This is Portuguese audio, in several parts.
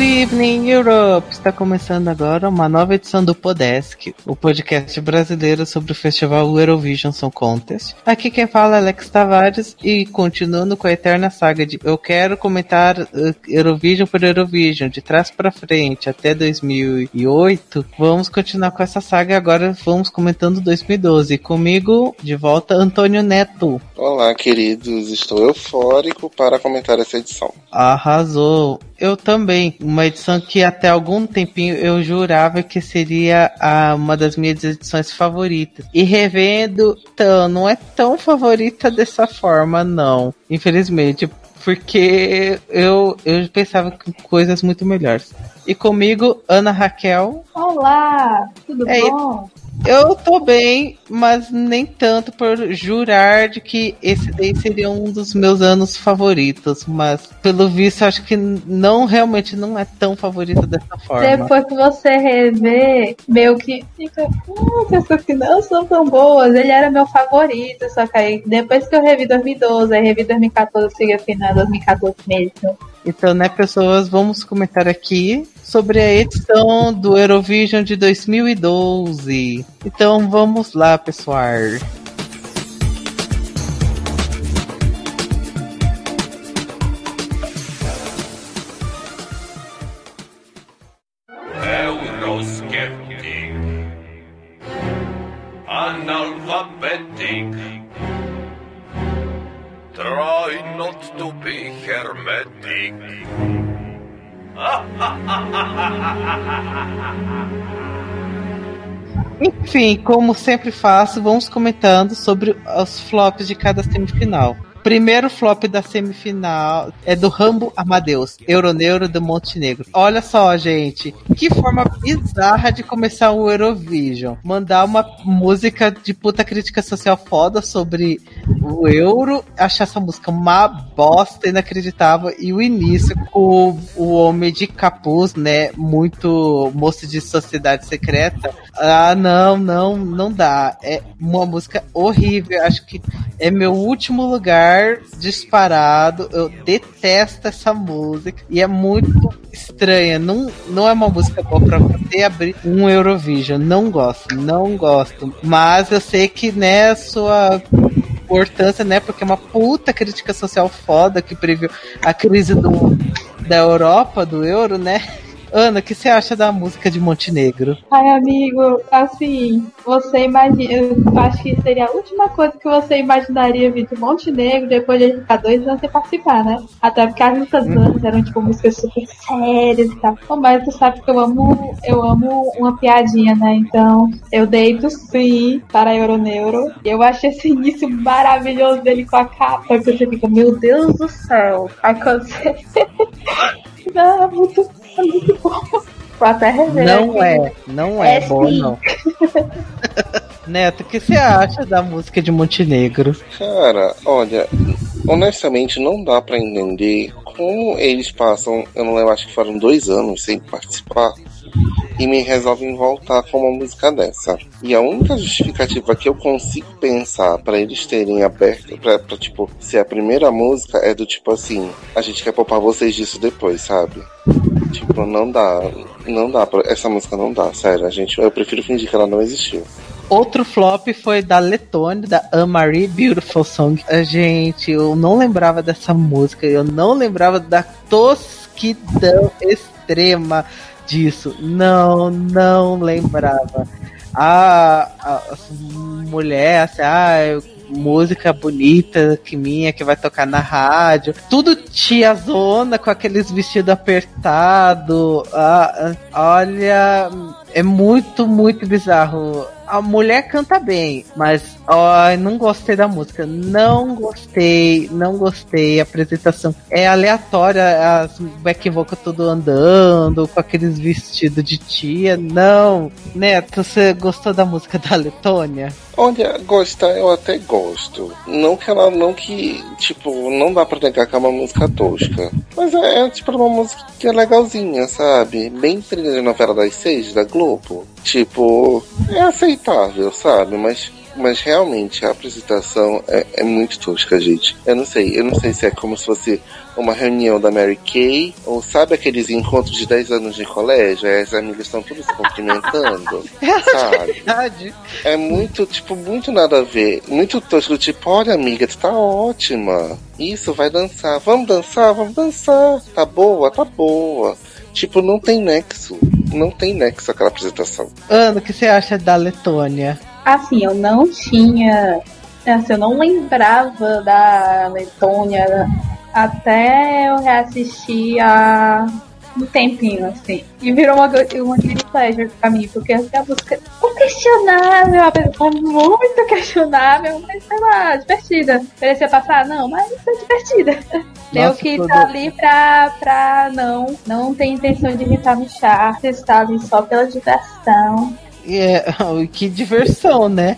Hari evening, Europe! Está começando agora uma nova edição do Podesk, o podcast brasileiro sobre o festival Eurovision Song Contest. Aqui quem fala é Alex Tavares e continuando com a eterna saga de eu quero comentar uh, Eurovision por Eurovision, de trás para frente até 2008, vamos continuar com essa saga e agora vamos comentando 2012. Comigo, de volta, Antônio Neto. Olá, queridos, estou eufórico para comentar essa edição. Arrasou! Eu também. Uma edição que até algum tempinho eu jurava que seria a, uma das minhas edições favoritas. E revendo, então, não é tão favorita dessa forma, não. Infelizmente. Porque eu, eu pensava que coisas muito melhores. E comigo, Ana Raquel. Olá, tudo é, bom? Eu tô bem, mas nem tanto por jurar de que esse daí seria um dos meus anos favoritos. Mas, pelo visto, acho que não realmente não é tão favorito dessa forma. Depois que você rever, meio que fica. Hum, pessoas que não são tão boas. Ele era meu favorito, só que aí, depois que eu revi 2012, aí revi 2014, segui a final 2014 mesmo. Então, né, pessoas, vamos comentar aqui sobre a edição do Eurovision de 2012. Então, vamos lá, pessoal. Enfim, como sempre faço, vamos comentando sobre os flops de cada semifinal. Primeiro flop da semifinal é do Rambo Amadeus, Euroneuro do Montenegro. Olha só, gente, que forma bizarra de começar o Eurovision. Mandar uma música de puta crítica social foda sobre o euro, achar essa música uma bosta inacreditável e o início com o homem de capuz, né, muito moço de sociedade secreta. Ah, não, não, não dá. É uma música horrível. Acho que é meu último lugar disparado. Eu detesto essa música e é muito estranha. Não, não é uma música boa pra você abrir um Eurovision. Não gosto, não gosto. Mas eu sei que né, sua importância, né? Porque é uma puta crítica social foda que previu a crise do, da Europa, do euro, né? Ana, o que você acha da música de Montenegro? Ai, amigo, assim, você imagina. Eu acho que seria a última coisa que você imaginaria vir de Montenegro depois de ficar dois anos sem participar, né? Até porque as músicas uhum. antes eram, tipo, músicas super sérias e tal. Mas tu sabe que eu amo, eu amo uma piadinha, né? Então, eu deito sim para a Euroneuro. Eu achei esse início maravilhoso dele com a capa, que você fica, meu Deus do céu. Aí quando você. Não, é muito é muito bom. Até rever não é, não é, é bom, sim. não. Neto, o que você acha da música de Montenegro? Cara, olha, honestamente não dá para entender como eles passam, eu não lembro, acho que foram dois anos sem participar e me resolvem voltar com uma música dessa. E a única justificativa que eu consigo pensar para eles terem aberto, pra, pra, tipo, ser a primeira música é do tipo assim: a gente quer poupar vocês disso depois, sabe? Tipo, não dá. Não dá. Pra, essa música não dá, sério. A gente, eu prefiro fingir que ela não existiu. Outro flop foi da Letônia, da Anne-Marie Beautiful Song. Gente, eu não lembrava dessa música, eu não lembrava da tosquidão extrema disso. Não, não lembrava. A, a, a mulher, assim, ah, música bonita que minha que vai tocar na rádio. Tudo tia zona com aqueles vestidos apertados. Ah, olha, é muito, muito bizarro a mulher canta bem, mas ó, não gostei da música. Não gostei, não gostei. A apresentação é aleatória, as back vocal tudo andando, com aqueles vestidos de tia. Não. Neto, você gostou da música da Letônia? Olha, gostar eu até gosto. Não que ela não que, tipo, não dá pra negar que é uma música tosca. Mas é, é tipo uma música que é legalzinha, sabe? Bem trilha de novela das seis da Globo. Tipo, é aceitável, sabe? Mas mas realmente a apresentação é, é muito tosca, gente. Eu não sei, eu não sei se é como se fosse uma reunião da Mary Kay, ou sabe aqueles encontros de 10 anos de colégio, as amigas estão todas se cumprimentando, sabe? Verdade. É muito, tipo, muito nada a ver. Muito tosco, tipo, olha amiga, tu tá ótima. Isso, vai dançar. Vamos dançar, vamos dançar. Tá boa, tá boa. Tipo, não tem nexo. Não tem nexo aquela apresentação. Ana, o que você acha da Letônia? Assim, eu não tinha. Assim, eu não lembrava da Letônia até eu reassistir há um tempinho, assim. E virou uma, uma guilty pleasure pra mim, porque assim, a música é questionável, a pessoa é muito questionável, mas sei lá, divertida. Merecia passar? Não, mas é divertida. eu Nossa, que quando- tá ali pra, pra não, não ter intenção de irritar no charts, tá ali só pela diversão. É, que diversão, né?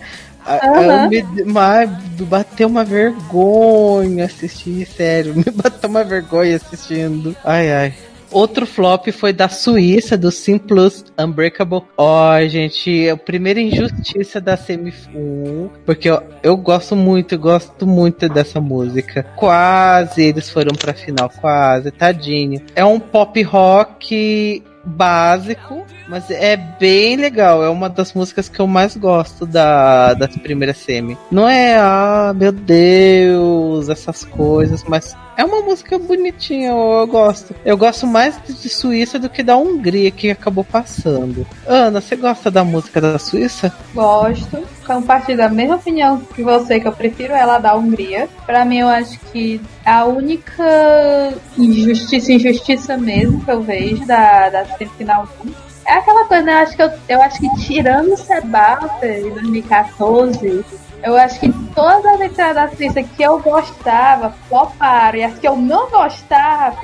Eu me- mas bateu uma vergonha assistir, sério. Me bateu uma vergonha assistindo. Ai, ai. Outro flop foi da Suíça, do Simplus Unbreakable. Ó, gente, é a primeira injustiça da Semi 1, porque eu, eu gosto muito, eu gosto muito dessa música. Quase eles foram pra final, quase, tadinho. É um pop rock básico, mas é bem legal. É uma das músicas que eu mais gosto da, das primeiras semi. Não é, ah, meu Deus, essas coisas, mas é uma música bonitinha, eu, eu gosto. Eu gosto mais de Suíça do que da Hungria, que acabou passando. Ana, você gosta da música da Suíça? Gosto. Compartilho da mesma opinião que você, que eu prefiro ela da Hungria. Pra mim, eu acho que a única injustiça, injustiça mesmo que eu vejo da, da semifinal 1 é aquela coisa, né? Eu acho que, eu, eu acho que tirando o Sebastian em 2014, eu acho que todas as entradas da Suíça que eu gostava floparam. E as que eu não gostava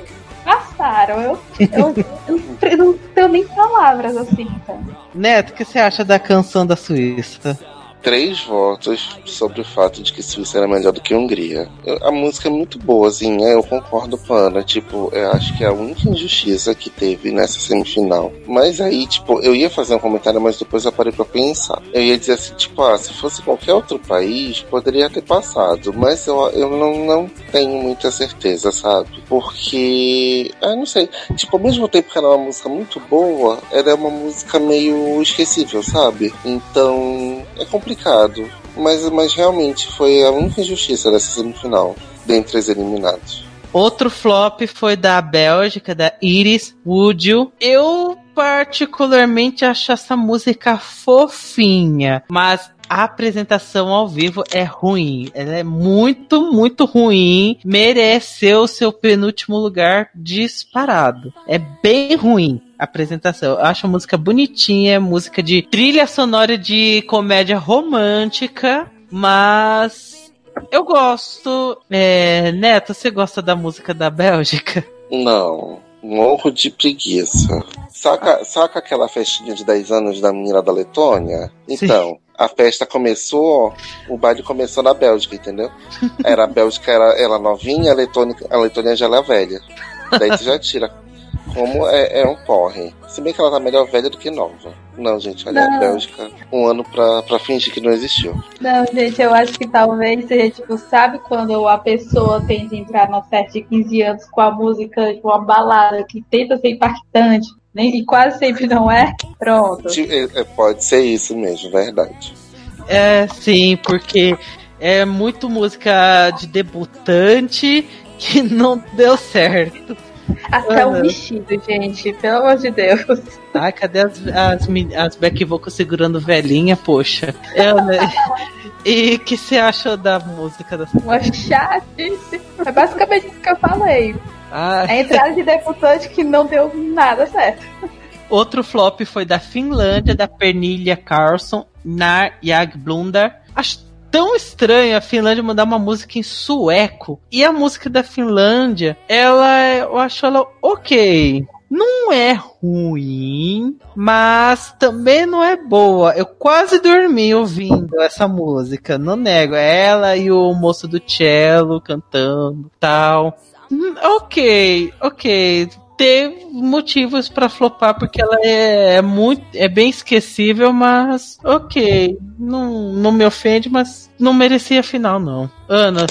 passaram. Eu, eu, eu não- tenho nem palavras assim, então. Neto, o que você acha da canção da Suíça? Três votos sobre o fato de que Suíça era melhor do que Hungria. A música é muito boazinha, eu concordo com a Ana. Tipo, eu acho que é a única injustiça que teve nessa semifinal. Mas aí, tipo, eu ia fazer um comentário, mas depois eu parei pra pensar. Eu ia dizer assim, tipo, ah, se fosse qualquer outro país, poderia ter passado. Mas eu, eu não, não tenho muita certeza, sabe? Porque, ah, não sei. Tipo, ao mesmo tempo que era uma música muito boa, era uma música meio esquecível, sabe? Então, é complicado. Mas, mas realmente foi a única injustiça dessa semifinal, dentre os eliminados. Outro flop foi da Bélgica, da Iris Woodil. Eu particularmente acho essa música fofinha, mas a apresentação ao vivo é ruim. Ela é muito, muito ruim. Mereceu seu penúltimo lugar disparado. É bem ruim a apresentação. Eu acho a música bonitinha, música de trilha sonora de comédia romântica, mas eu gosto. É, Neto, você gosta da música da Bélgica? Não, morro de preguiça. Saca, saca aquela festinha de 10 anos da menina da Letônia? Então, a festa começou, o baile começou na Bélgica, entendeu? Era a Bélgica, era ela novinha, a Letônia, a Letônia já era velha. Daí tu já tira. Como é, é um porre. Se bem que ela tá melhor velha do que nova. Não, gente, olha a Não. Bélgica, um ano pra, pra fingir que não existiu. Não, gente, eu acho que talvez seja, tipo, sabe quando a pessoa tenta entrar na festa de 15 anos com a música, tipo, uma balada que tenta ser impactante, nem, e quase sempre não é? Pronto. É- é, pode ser isso mesmo, verdade. É, sim, porque é muito música de debutante que não deu certo. Até o vestido, gente, pelo amor de Deus. Ai, cadê as, as, as back vocals segurando velhinha, poxa? É, né? E o que você achou da música da Uma chatice. É basicamente isso que eu falei. Ai, A entrada de debutante que não deu nada certo. Outro flop foi da Finlândia, da Pernilha Carlson, Nar Jagblundar. Acho tão estranho a Finlândia mandar uma música em sueco. E a música da Finlândia, ela, eu acho ela ok. Não é ruim, mas também não é boa. Eu quase dormi ouvindo essa música, não nego. É Ela e o moço do cello cantando, tal. Hum, Ok, ok. Ter motivos pra flopar, porque ela é, é muito. é bem esquecível, mas ok. Não, não me ofende, mas não merecia final, não. Ana,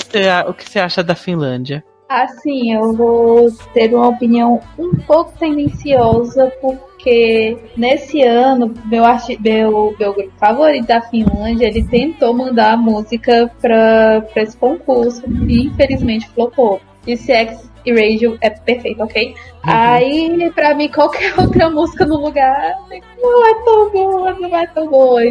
o que você acha da Finlândia? Assim, eu vou ter uma opinião um pouco tendenciosa, porque nesse ano, meu, meu, meu grupo favorito da Finlândia, ele tentou mandar a música para esse concurso e infelizmente flopou. E Sex e Radio é perfeito, ok? Uhum. Aí, pra mim, qualquer outra música no lugar não é tão boa, não é tão boa.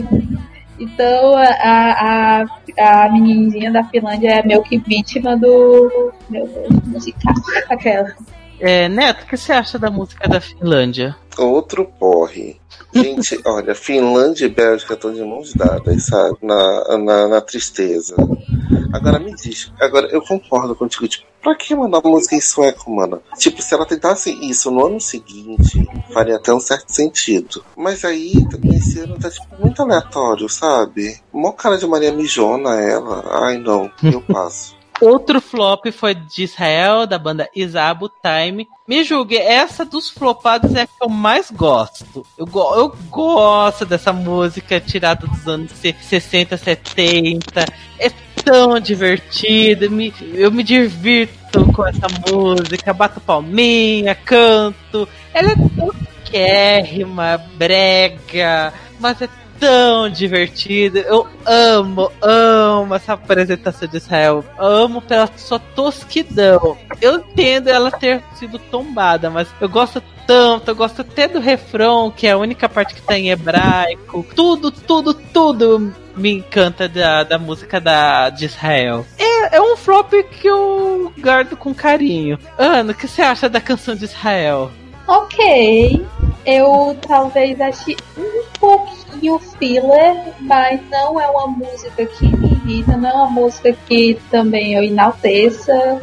Então a, a, a menininha da Finlândia é meio que vítima do. Meu Deus, musical. Aquela. É, Neto, o que você acha da música da Finlândia? Outro porre. Gente, olha, Finlândia e Bélgica estão de mãos dadas, sabe? Na, na, na, tristeza. Agora me diz, agora eu concordo contigo, tipo, pra que mandar música em sueco, mano? Tipo, se ela tentasse isso no ano seguinte, faria até um certo sentido. Mas aí, esse ano tá, tipo, muito aleatório, sabe? Mó cara de Maria Mijona ela. Ai, não, eu passo. Outro flop foi de Israel, da banda Isabu Time. Me julgue, essa dos flopados é a que eu mais gosto. Eu, go eu gosto dessa música tirada dos anos 60, 70. É tão divertido. Me, eu me divirto com essa música. Bato palminha, canto. Ela é tão quérrima, brega, mas é tão divertido. Eu amo, amo essa apresentação de Israel. Amo pela sua tosquidão. Eu entendo ela ter sido tombada, mas eu gosto tanto, eu gosto até do refrão, que é a única parte que tá em hebraico. Tudo, tudo, tudo me encanta da, da música da, de Israel. É, é um flop que eu guardo com carinho. Ana, o que você acha da canção de Israel? Ok. Eu talvez ache um pouquinho filler, mas não é uma música que me irrita, não é uma música que também eu enalteça.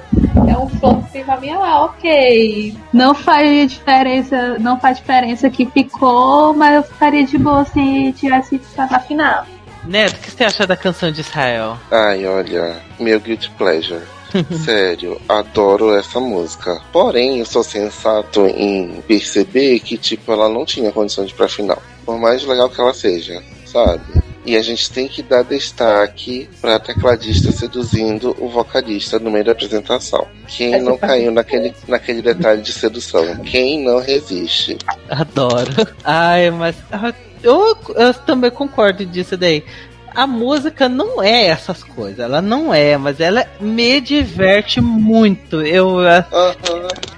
É um flop pra mim, ah, ok. Não faz diferença, não faz diferença que ficou, mas eu ficaria de boa se tivesse ficado na final. Neto, o que você acha da canção de Israel? Ai, olha, meu guilty pleasure. Sério, adoro essa música. Porém, eu sou sensato em perceber que, tipo, ela não tinha condição de ir pra final. Por mais legal que ela seja, sabe? E a gente tem que dar destaque pra tecladista seduzindo o vocalista no meio da apresentação. Quem não caiu naquele, naquele detalhe de sedução? Quem não resiste? Adoro. Ai, mas. Ah, eu, eu também concordo disso daí a música não é essas coisas, ela não é, mas ela me diverte muito. Eu, uh...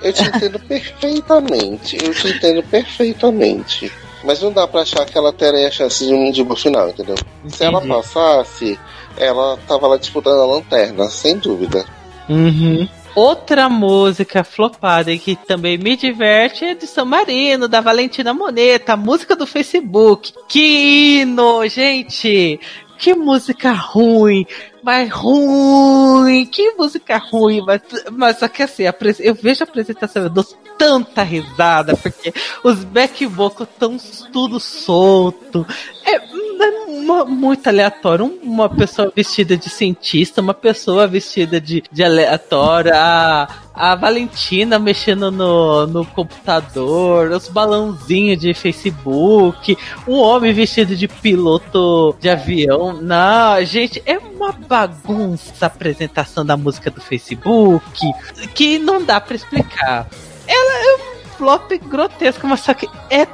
eu te entendo perfeitamente, eu te entendo perfeitamente. Mas não dá pra achar que ela teria a chance de um indigo final, entendeu? Entendi. Se ela passasse, ela tava lá disputando a lanterna, sem dúvida. Uhum. Outra música flopada e que também me diverte é de São Marino, da Valentina Moneta, música do Facebook. Que hino, gente! que música ruim, mas ruim, que música ruim, mas, mas só que assim, eu vejo a apresentação, eu dou tanta risada, porque os back vocals estão tudo solto. É, é uma, muito aleatório. Uma pessoa vestida de cientista, uma pessoa vestida de, de aleatória, a, a Valentina mexendo no, no computador, os balãozinhos de Facebook, um homem vestido de piloto de avião. Não, gente, é uma bagunça a apresentação da música do Facebook que não dá para explicar. Ela é um flop grotesco, mas só que é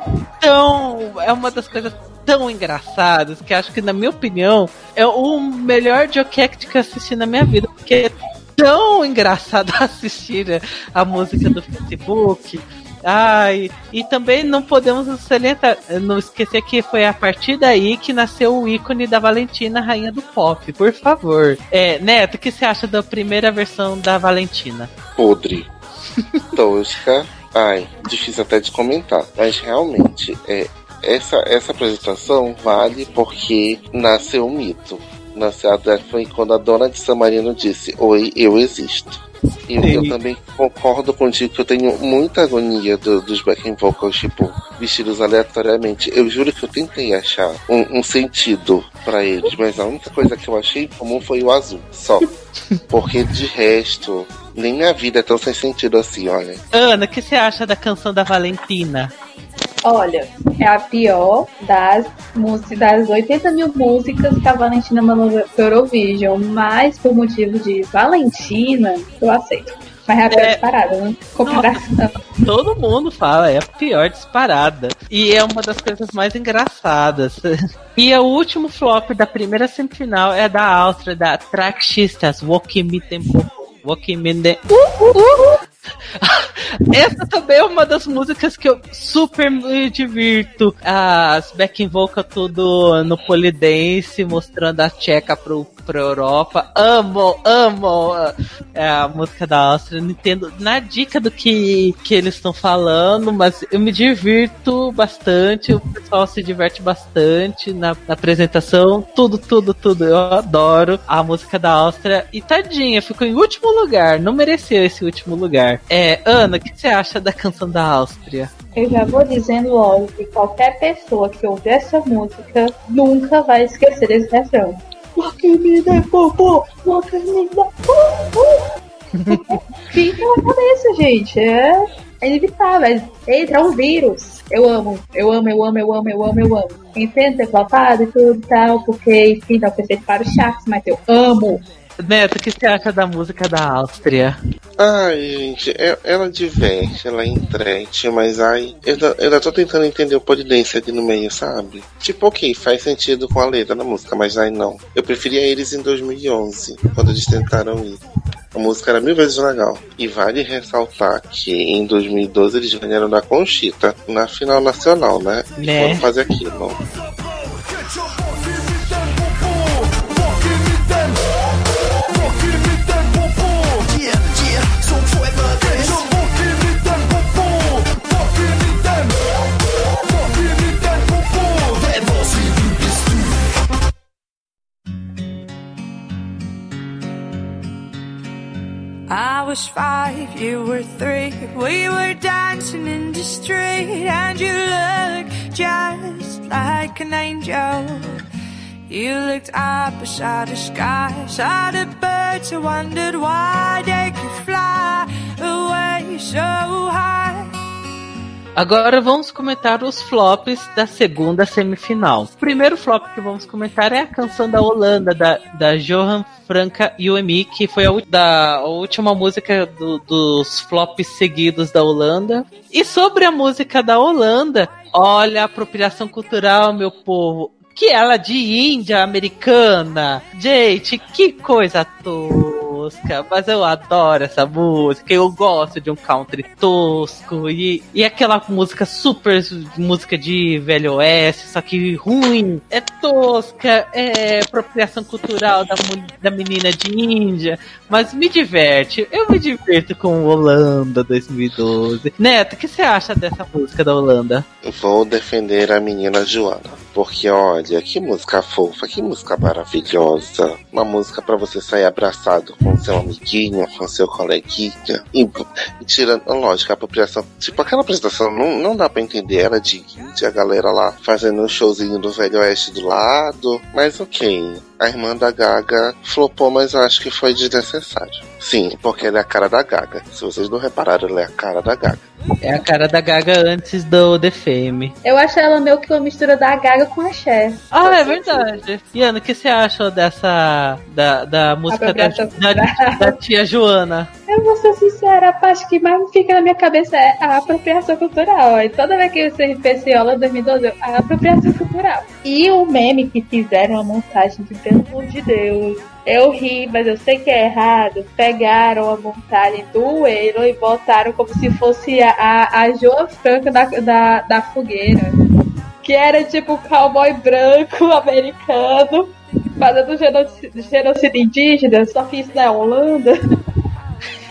tão. É uma das coisas tão engraçadas que acho que, na minha opinião, é o melhor Jockect que eu assisti na minha vida, porque é tão engraçado assistir a música do Facebook. Ai, e também não podemos salientar, não esquecer que foi a partir daí que nasceu o ícone da Valentina, rainha do pop, por favor. É, Neto, o que você acha da primeira versão da Valentina? Podre. Tosca. Ai, difícil até de comentar. Mas realmente, é, essa, essa apresentação vale porque nasceu um mito. Nasceu, foi quando a dona de San Marino disse: Oi, eu existo. E eu, eu, também concordo contigo que eu tenho muita agonia do, dos backing vocals, tipo, vestidos aleatoriamente. Eu juro que eu tentei achar um, um sentido para eles, mas a única coisa que eu achei em comum foi o azul, só. Porque de resto, Nem minha vida é tão sem sentido assim, olha. Ana, o que você acha da canção da Valentina? Olha, é a pior das das 80 mil músicas que a Valentina mandou pro Eurovision, mas por motivo de Valentina, eu aceito. Mas é a pior É. disparada, né? Comparação. Todo mundo fala, é a pior disparada. E é uma das coisas mais engraçadas. E o último flop da primeira semifinal é da Áustria, da Traxistas, Walking Me Tempo. Walking Me the... Essa também é uma das músicas que eu super me divirto. As backing vocal tudo no polidense, mostrando a tcheca pro, pra Europa. Amo, amo é, a música da Áustria. Não entendo na dica do que, que eles estão falando, mas eu me divirto bastante. O pessoal se diverte bastante na, na apresentação. Tudo, tudo, tudo. Eu adoro a música da Áustria. E tadinha, ficou em último lugar. Não mereceu esse último lugar. É, Ana, o que você acha da canção da Áustria? Eu já vou dizendo logo que qualquer pessoa que ouvir essa música nunca vai esquecer desse refrão. Fica na cabeça, gente. É, é inevitável. Entra um vírus. Eu amo, eu amo, eu amo, eu amo, eu amo, eu amo. Entendo ter flopado e tudo e tal, porque, enfim, foi feito para os chatos, mas eu amo. Neto, o que você acha da música da Áustria? Ai, gente, é- ela diverte, ela entrete, mas ai, eu ainda, eu ainda tô tentando entender o polidense ali no meio, sabe? Tipo, ok, faz sentido com a letra da música, mas ai não. Eu preferia eles em 2011, quando eles tentaram ir. A música era mil vezes legal. E vale ressaltar que em 2012 eles ganharam da Conchita na final nacional, né? E Né? foram fazer aquilo. I was five, you were three. We were dancing in the street, and you looked just like an angel. You looked up beside the sky, saw the birds, and wondered why they could fly away so high. Agora vamos comentar os flops da segunda semifinal. O primeiro flop que vamos comentar é a canção da Holanda, da, da Johan Franca Uemi, que foi a, da, a última música do- dos flops seguidos da Holanda. E sobre a música da Holanda, olha a apropriação cultural, meu povo. Que ela de Índia americana. Gente, que coisa tosca. Mas eu adoro essa música. Eu gosto de um country tosco. E, e aquela música super música de velho oeste, só que ruim. É tosca. É apropriação cultural da, da menina de Índia. Mas me diverte. Eu me divirto com Holanda 2012. Neto, o que você acha dessa música da Holanda? Vou defender a menina Joana. Porque olha, que música fofa, que música maravilhosa. Uma música pra você sair abraçado com seu amiguinho, com seu coleguinha. E, e tirando, lógico, a apropriação. Tipo, aquela apresentação não, não dá pra entender. Era de índia, a galera lá fazendo um showzinho do Velho Oeste do lado. Mas ok. A irmã da Gaga flopou, mas eu acho que foi desnecessário. Sim, porque ela é a cara da Gaga. Se vocês não repararam, ela é a cara da Gaga. É a cara da Gaga antes do The Fame. Eu acho ela meio que uma mistura da Gaga com a Cher. Ah, é verdade. Iana, o que você acha dessa. da, da música da, da, da tia Joana? Eu vou ser sincera, a parte que mais fica na minha cabeça é a apropriação cultural. E toda vez que você PCola 2012, eu, a apropriação cultural. E o meme que fizeram a montagem de pelo amor de Deus. Eu ri, mas eu sei que é errado. Pegaram a montagem do Elo e botaram como se fosse a, a, Joa Franca da, da, da fogueira. Que era tipo cowboy branco americano fazendo genocídio, genocídio indígena, só que isso na Holanda.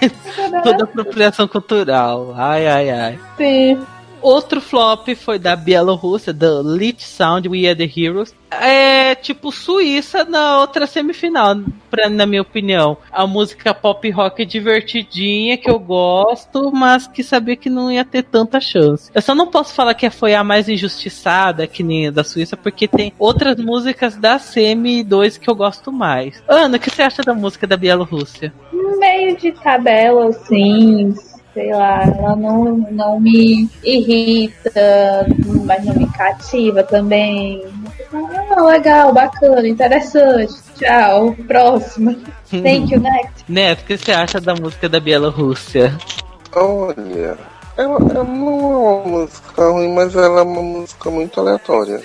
Toda apropriação cultural. Ai, ai, ai. Sim. Outro flop foi da Bielorrússia, da Lit Sound We Are the Heroes. É tipo Suíça na outra semifinal, pra, na minha opinião. A música pop rock divertidinha que eu gosto, mas que sabia que não ia ter tanta chance. Eu só não posso falar que foi a mais injustiçada, que nem a da Suíça, porque tem outras músicas da Semi 2 que eu gosto mais. Ana, o que você acha da música da Bielorrússia? Meio de tabela, assim, sei lá, ela não, não me irrita, mas não me cativa também. Ah, legal, bacana, interessante. Tchau, próxima. Thank you, next. Neto, o que você acha da música da Bielorrússia? Olha, ela, ela não é uma música ruim, mas ela é uma música muito aleatória.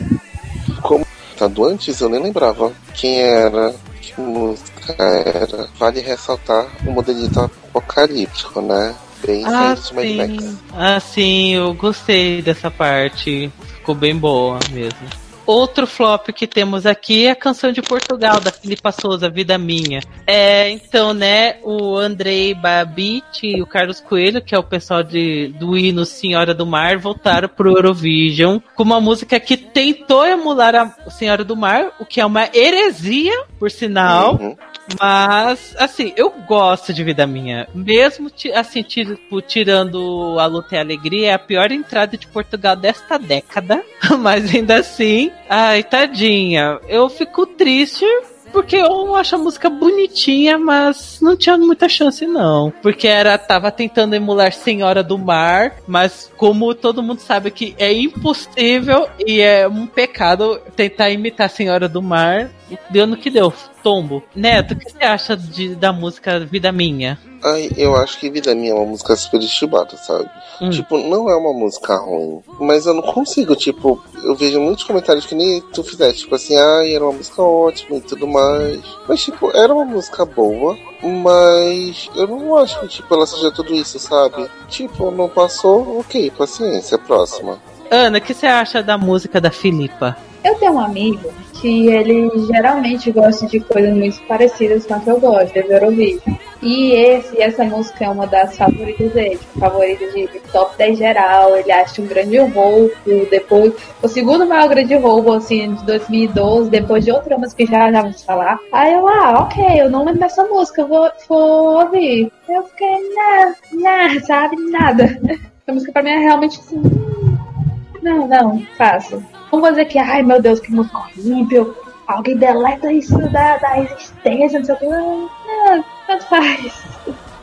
Como tá do antes, eu nem lembrava quem era, que música era. Vale ressaltar o modelito apocalíptico, né? Bem Ah, sem Mad sim. Max. Ah, sim, eu gostei dessa parte. Ficou bem boa mesmo. Outro flop que temos aqui é a canção de Portugal, da Filipa Souza, Vida Minha. É, então, né, o Andrei Babit e o Carlos Coelho, que é o pessoal de, do hino Senhora do Mar, voltaram pro Eurovision com uma música que tentou emular a Senhora do Mar, o que é uma heresia, por sinal. Uhum. Mas, assim, eu gosto de Vida Minha. Mesmo, assim, tipo, tirando a luta e a alegria, é a pior entrada de Portugal desta década. Mas ainda assim, ai, tadinha. Eu fico triste. Porque eu acho a música bonitinha, mas não tinha muita chance, não. Porque era, tava tentando emular Senhora do Mar, mas como todo mundo sabe que é impossível e é um pecado tentar imitar Senhora do Mar, deu no que deu. Tombo. Neto, o que você acha de, da música Vida Minha? Ai, eu acho que Vida Minha é uma música super estimada, sabe? Hum. Tipo, não é uma música ruim, mas eu não consigo, tipo, eu vejo muitos comentários que nem tu fizeste, tipo assim, ai, era uma música ótima e tudo mais. Mas, tipo, era uma música boa, mas eu não acho que, tipo, ela seja tudo isso, sabe? Tipo, não passou, ok, paciência, próxima. Ana, o que você acha da música da Filipa? Eu tenho um amigo que ele geralmente gosta de coisas muito parecidas com a que eu gosto, de Eurovision. E esse, essa música é uma das favoritas dele, favorita de top 10 geral. Ele acha um grande roubo, depois, o segundo maior grande roubo, assim, de 2012, depois de outra música que já, já vamos falar. Aí eu, ah, ok, eu não lembro dessa música, eu vou, vou ouvir. Eu fiquei, não, não, sabe, nada. Essa música pra mim é realmente assim, não, não, faço. Não vou dizer que, ai meu Deus, que música horrível. Alguém deleta isso da, da existência, não sei o que. Não, tanto faz.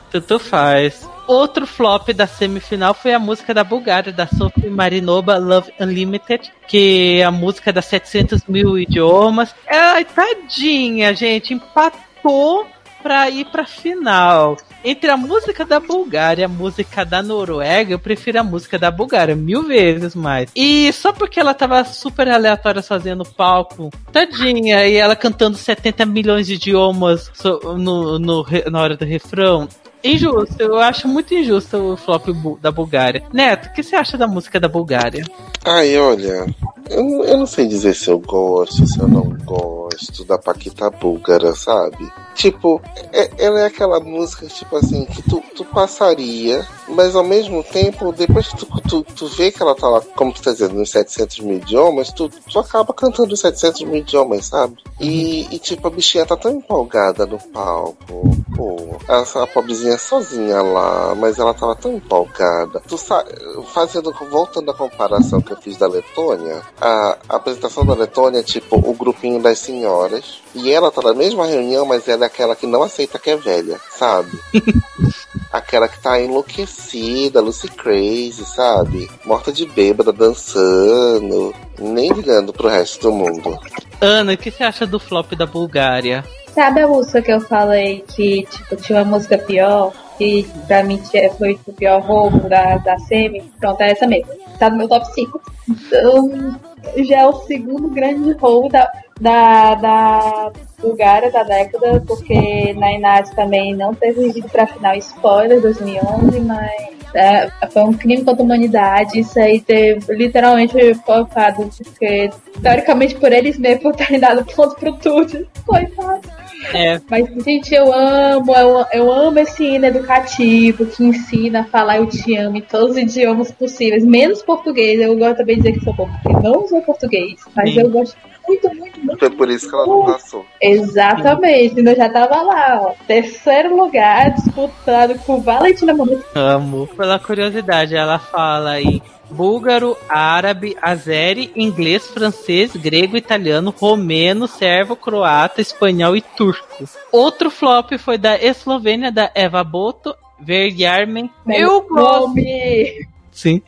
Tanto faz. Outro flop da semifinal foi a música da Bulgária, da Sophie Marinova, Love Unlimited, que é a música das 700 mil idiomas. Ai, tadinha, gente, empatou pra ir pra final. Entre a música da Bulgária e a música da Noruega, eu prefiro a música da Bulgária mil vezes mais. E só porque ela tava super aleatória sozinha no palco, tadinha, e ela cantando 70 milhões de idiomas no, no na hora do refrão. Injusto, eu acho muito injusto o flop da Bulgária. Neto, o que você acha da música da Bulgária? Ai, olha, eu, eu não sei dizer se eu gosto, se eu não gosto da Paquita búlgara, sabe? Tipo, é- ela é aquela música, tipo assim, que tu, tu passaria, mas ao mesmo tempo, depois que tu, tu, tu vê que ela tá lá, como tu tá dizendo, nos 700 mil idiomas, tu, tu acaba cantando os 700 mil idiomas, sabe? E, e, tipo, a bichinha tá tão empolgada no palco, pô, essa pobrezinha sozinha lá, mas ela tava tão empolgada. Tu sa fazendo, voltando à comparação que eu fiz da Letônia, a, a apresentação da Letônia tipo o grupinho das senhoras, e ela tá na mesma reunião, mas ela é aquela que não aceita que é velha, sabe? Aquela que tá enlouquecida, Lucy Crazy, sabe? Morta de bêbada, dançando, nem ligando pro resto do mundo. Ana, o que você acha do flop da Bulgária? Sabe a música que eu falei que tipo, tinha uma música pior? Que pra mim foi o pior roubo da, da Semi? Pronto, é essa mesmo. Tá no meu top 5. Então, já é o segundo grande roubo da, da, da Bulgária da década, porque na Inácio também não teve ido pra final spoiler 2011, mas é, foi um crime contra a humanidade. Isso aí teve literalmente colocado, porque teoricamente por eles mesmos terem dado ponto pro tudo. Coitado. É, Mas, gente, eu amo, eu, eu amo esse hino educativo que ensina a falar eu te amo em todos os idiomas possíveis, menos português. Eu gosto também de dizer que sou bobo, porque não uso português, mas Sim. eu gosto muito, muito, muito. Foi por isso que ela não passou. Exatamente, eu já tava lá, ó. Terceiro lugar, disputado com Valentina Monteiro. Amo. Pela curiosidade, ela fala em búlgaro, árabe, azeri, inglês, francês, grego, italiano, romeno, servo, croata, espanhol e turco. Outro flop foi da Eslovênia, da Eva Boto, Verjarmen. Eu gosto. Nome. Sim.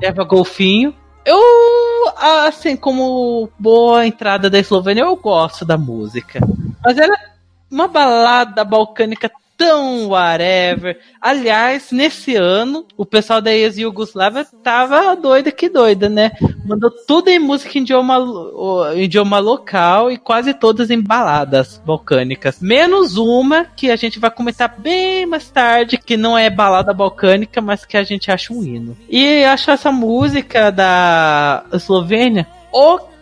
Eva Golfinho. Eu, assim, como boa entrada da Eslovênia, eu gosto da música. Mas ela é uma balada balcânica tão whatever. Aliás, nesse ano, o pessoal da ex-Yugoslávia tava doida que doida, né? Mandou tudo em música em idioma, em idioma local e quase todas em baladas balcânicas. Menos uma que a gente vai comentar bem mais tarde, que não é balada balcânica, mas que a gente acha um hino. E acho essa música da Eslovênia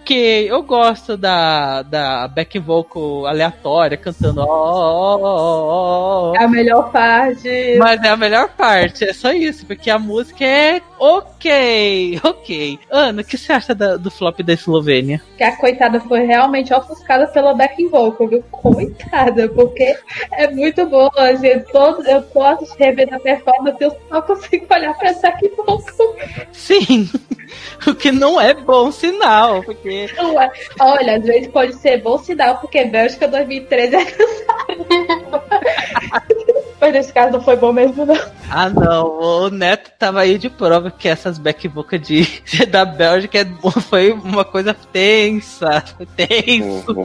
ok. Eu gosto da, da back vocal aleatória cantando ó, ó, ó, ó, ó. É a melhor parte. Mas é a melhor parte, é só isso, porque a música é ok, ok. Ana, o que você acha da- do flop da Eslovênia? Que a coitada foi realmente ofuscada pela backing vocal, viu? Coitada, porque é muito boa. Gente. Todo, eu tô revendo a performance eu só consigo olhar pra backing vocal. Sim, o que não é bom sinal, porque é. Olha, às vezes pode ser bom sinal, porque Bélgica 2013 é Mas nesse caso não foi bom mesmo, não. Ah, não. O Neto tava aí de prova que essas back vocal de, da Bélgica é- foi uma coisa tensa. Tenso. Uhum.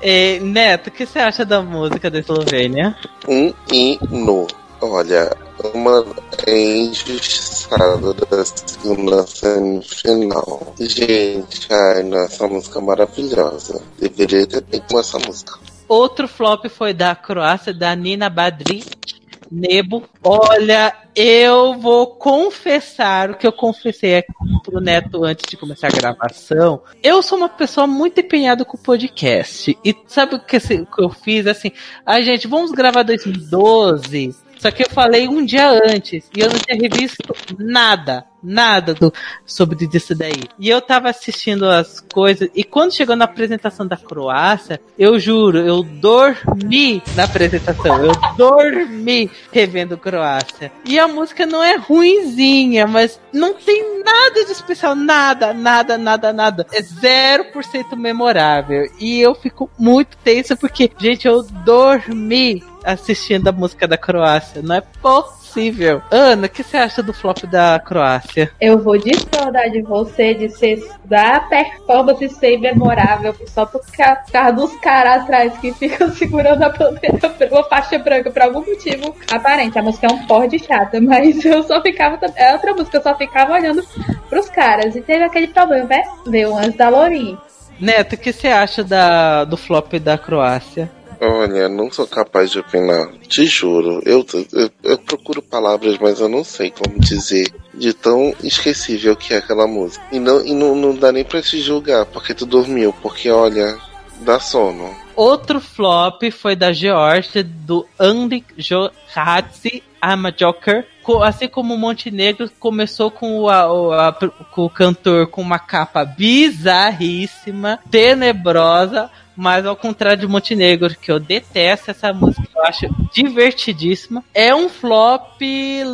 É, Neto, o que você acha da música da Eslovênia? Um hino. Olha, uma injustiçada da segunda semifinal. Gente, ai, nossa música é maravilhosa. Deveria ter feito essa música. Outro flop foi da Croácia, da Nina Badric. Nebo. Olha, eu vou confessar o que eu confessei aqui pro Neto antes de começar a gravação. Eu sou uma pessoa muito empenhada com o podcast. E sabe o que eu fiz? Assim, a gente, vamos gravar 2012. Só que eu falei um dia antes e eu não tinha revisto nada, nada do, sobre disso daí. E eu tava assistindo as coisas e quando chegou na apresentação da Croácia, eu juro, eu dormi na apresentação. Eu dormi revendo Croácia. E a música não é ruinzinha, mas não tem nada de especial, nada, nada, nada, nada. É 0% memorável. E eu fico muito tensa porque, gente, eu dormi assistindo a música da Croácia. Não é possível. Ana, o que você acha do flop da Croácia? Eu vou discordar de você de ser da performance ser memorável só por ca- por causa dos caras atrás que ficam segurando a bandeira, uma faixa branca por algum motivo aparente. A música é um porre de chata, mas eu só ficava. É outra música, eu só ficava olhando pros caras. E teve aquele problema, né? Veio antes da Lourinho. Neto, o que você acha da, do flop da Croácia? Olha, não sou capaz de opinar. Te juro. Eu, eu, eu procuro palavras, mas eu não sei como dizer de tão esquecível que é aquela música. E não, e não, não dá nem pra te julgar porque tu dormiu. Porque, olha, dá sono. Outro flop foi da Geórgia, do Andy Johadze Amajoker. Co- Assim como o Montenegro começou com o, a- a- com o cantor com uma capa bizarríssima, tenebrosa, mas ao contrário de Montenegro, que eu detesto essa música, eu acho divertidíssima. É um flop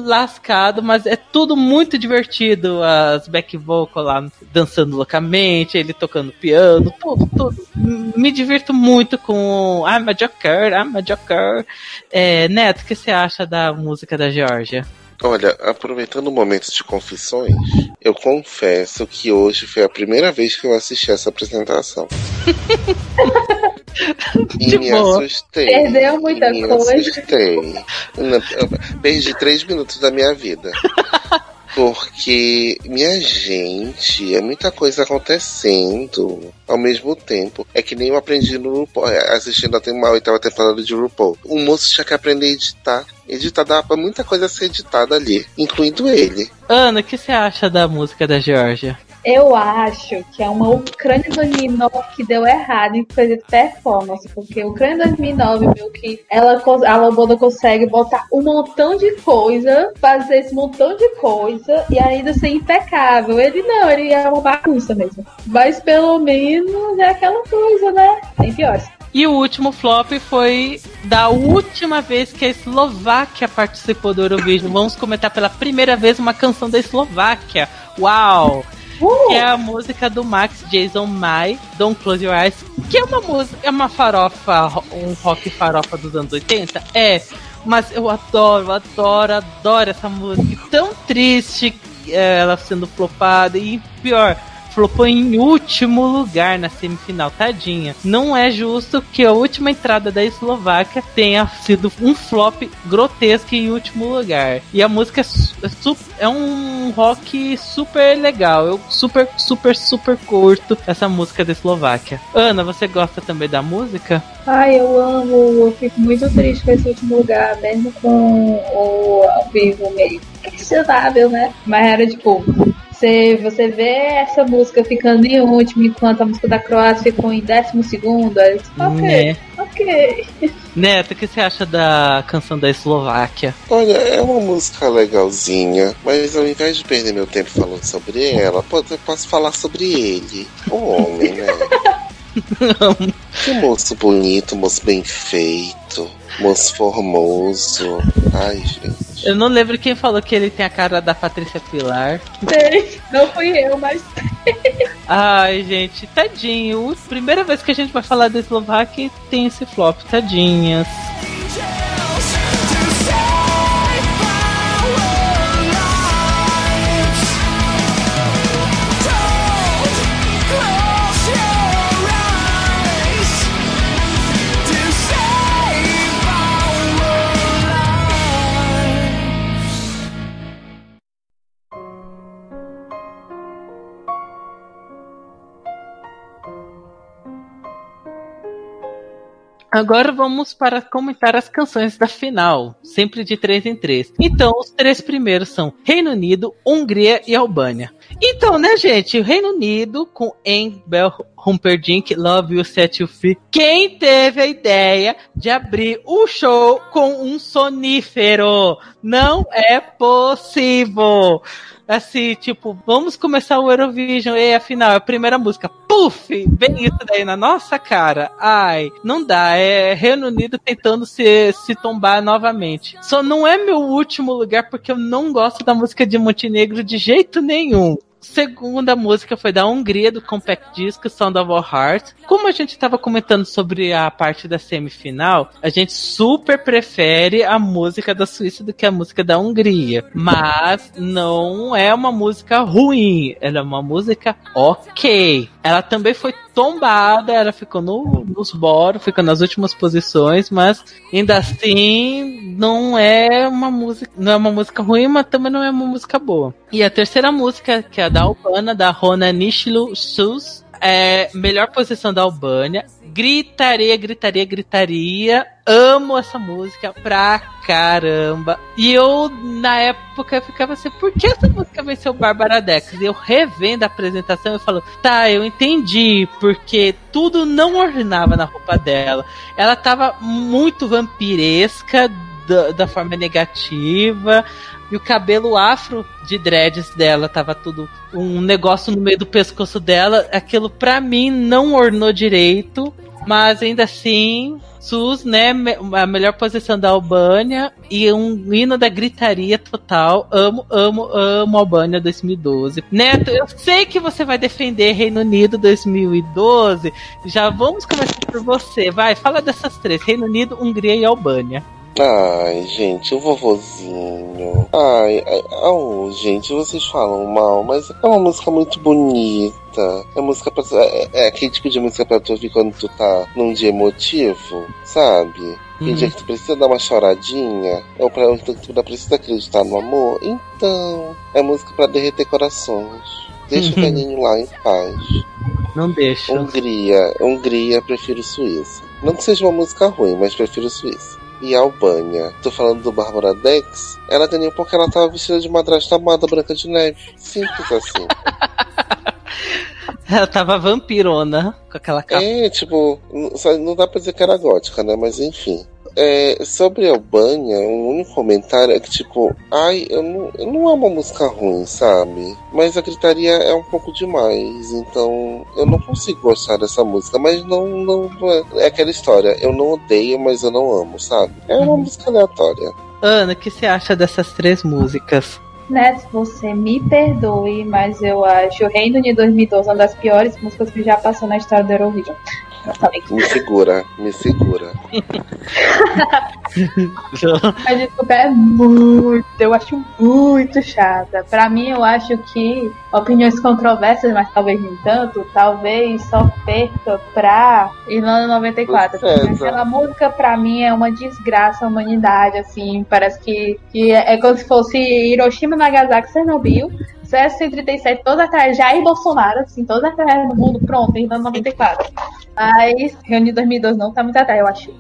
lascado, mas é tudo muito divertido. As back vocal lá dançando loucamente, ele tocando piano, tudo, tudo. Me divirto muito com I'm a Joker, I'm a Joker. É, Neto, o que você acha da música da Georgia? Olha, aproveitando o momento de confissões, eu confesso que hoje foi a primeira vez que eu assisti essa apresentação. e De me boa. assustei. Perdeu muita me coisa. assustei. Perdi três minutos da minha vida. Porque, minha gente, é muita coisa acontecendo ao mesmo tempo. É que nem eu aprendi no RuPaul, é, assistindo até uma oitava temporada de RuPaul. O moço tinha que aprender a editar. Editar dá pra muita coisa ser editada ali, incluindo ele. Ana, o que você acha da música da Georgia? Eu acho que é uma Ucrânia 2009 que deu errado em de performance, porque Ucrânia 2009 viu que ela, a Loboda consegue botar um montão de coisa, fazer esse montão de coisa e ainda ser impecável. Ele não, ele é uma bagunça mesmo. Mas pelo menos é aquela coisa, né? Tem piores. E o último flop foi da última vez que a Eslováquia participou do Eurovision. Vamos comentar pela primeira vez uma canção da Eslováquia. Uau! Uh! Que é a música do Max Jason Mai, Don't Close Your Eyes. Que é uma música, é uma farofa, um rock farofa dos anos 80? É. Mas eu adoro, adoro, adoro essa música. Tão triste ela sendo flopada. E pior, flopou em último lugar na semifinal, tadinha. Não é justo que a última entrada da Eslováquia tenha sido um flop grotesco em último lugar. E a música é, é é um rock super legal. Eu super, super, super curto essa música da Eslováquia. Ana, você gosta também da música? Ai, eu amo, eu fico muito triste com esse último lugar, mesmo com o ao vivo meio questionável, né? Mas era tipo, você, você vê essa música ficando em último, enquanto a música da Croácia ficou em décimo segundo, aí você, ok, Né? ok. Neto, o que você acha da canção da Eslováquia? Olha, é uma música legalzinha, mas ao invés de perder meu tempo falando sobre ela, eu posso falar sobre ele. O homem, né? Que moço bonito, moço bem feito, moço formoso. Ai, gente. Eu não lembro quem falou que ele tem a cara da Patrícia Pilar. Sei, não fui eu, mas Ai, gente, tadinho. Primeira vez que a gente vai falar da Eslováquia tem esse flop, tadinhas. Agora vamos para comentar as canções da final, sempre de 3 em 3. Então, os três primeiros são Reino Unido, Hungria e Albânia. Então, né, gente, Reino Unido com Engel Humperdinck, Love You Set You Free. Quem teve a ideia de abrir o show com um sonífero? Não é possível. Assim, tipo, vamos começar o Eurovision e afinal, a primeira música, puf, vem isso daí na nossa cara. Ai, não dá, é Reino Unido tentando se, se tombar novamente. Só não é meu último lugar porque eu não gosto da música de Montenegro de jeito nenhum. Segunda música foi da Hungria, do Compact Disc, Sound of Our Heart. Como a gente estava comentando sobre a parte da semifinal, a gente super prefere a música da Suíça do que a música da Hungria. Mas não é uma música ruim, ela é uma música ok. Ela também foi tombada, ela ficou no, nos boros, ficou nas últimas posições, mas ainda assim não é uma música, não é uma música ruim, mas também não é uma música boa. E a terceira música, que é a da Albana, da Rona Nishlu Sus, é melhor posição da Albânia. Gritaria, gritaria, gritaria. Amo essa música pra caramba. E eu, na época, ficava assim, por que essa música venceu Bárbara Dex? E eu revendo a apresentação e falo, tá, eu entendi, porque tudo não ornava na roupa dela. Ela tava muito vampiresca, da, da forma negativa. E o cabelo afro de dreads dela tava tudo um negócio no meio do pescoço dela. Aquilo pra mim não ornou direito, mas ainda assim, SUS, né, a melhor posição da Albânia e um hino da gritaria total. Amo, amo, amo Albânia 2012. Neto, eu sei que você vai defender Reino Unido 2012. Já vamos começar por você. Vai, fala dessas três: Reino Unido, Hungria e Albânia. Ai, gente, o vovozinho. Ai, ai, au, gente, vocês falam mal, mas é uma música muito bonita. É música pra, é, é aquele tipo de música pra tu ouvir quando tu tá num dia emotivo, sabe? Aquele Uhum. dia que tu precisa dar uma choradinha, ou pra então que tu precisa acreditar no amor. Então, é música pra derreter corações. Deixa o Uhum. velhinho lá em paz. Não deixa. Hungria, Hungria, prefiro Suíça. Não que seja uma música ruim, mas prefiro Suíça. E Albânia. Tô falando do Bárbara Dex. Ela ganhou porque ela tava vestida de madrasta amada Branca de Neve. Simples assim. Ela tava vampirona com aquela capa. É, tipo, não dá pra dizer que era gótica, né? Mas enfim. É, sobre a Albânia, um único comentário é que, tipo, ai, eu não, eu não amo a música ruim, sabe? Mas a gritaria é um pouco demais, então eu não consigo gostar dessa música, mas não, não, não é, é aquela história, eu não odeio, mas eu não amo, sabe? É uma música aleatória. Ana, o que você acha dessas três músicas? Neto, você me perdoe, mas eu acho o Reino de 2012 uma das piores músicas que já passou na história do Eurovision. Me segura, me segura. A desculpa é muito, eu acho muito chata. Pra mim, eu acho que opiniões controversas, mas talvez nem tanto, talvez só perca pra Irlanda 94. Certo. Porque Aquela música, pra mim, é uma desgraça à humanidade, assim. Parece que, que é é como se fosse Hiroshima, Nagasaki, Chernobyl. CS-137, todos atrás, Jair Bolsonaro, assim, todos atrás do mundo, pronto, Irlanda 94. Mas Reunião 2012 não tá muito atrás, eu acho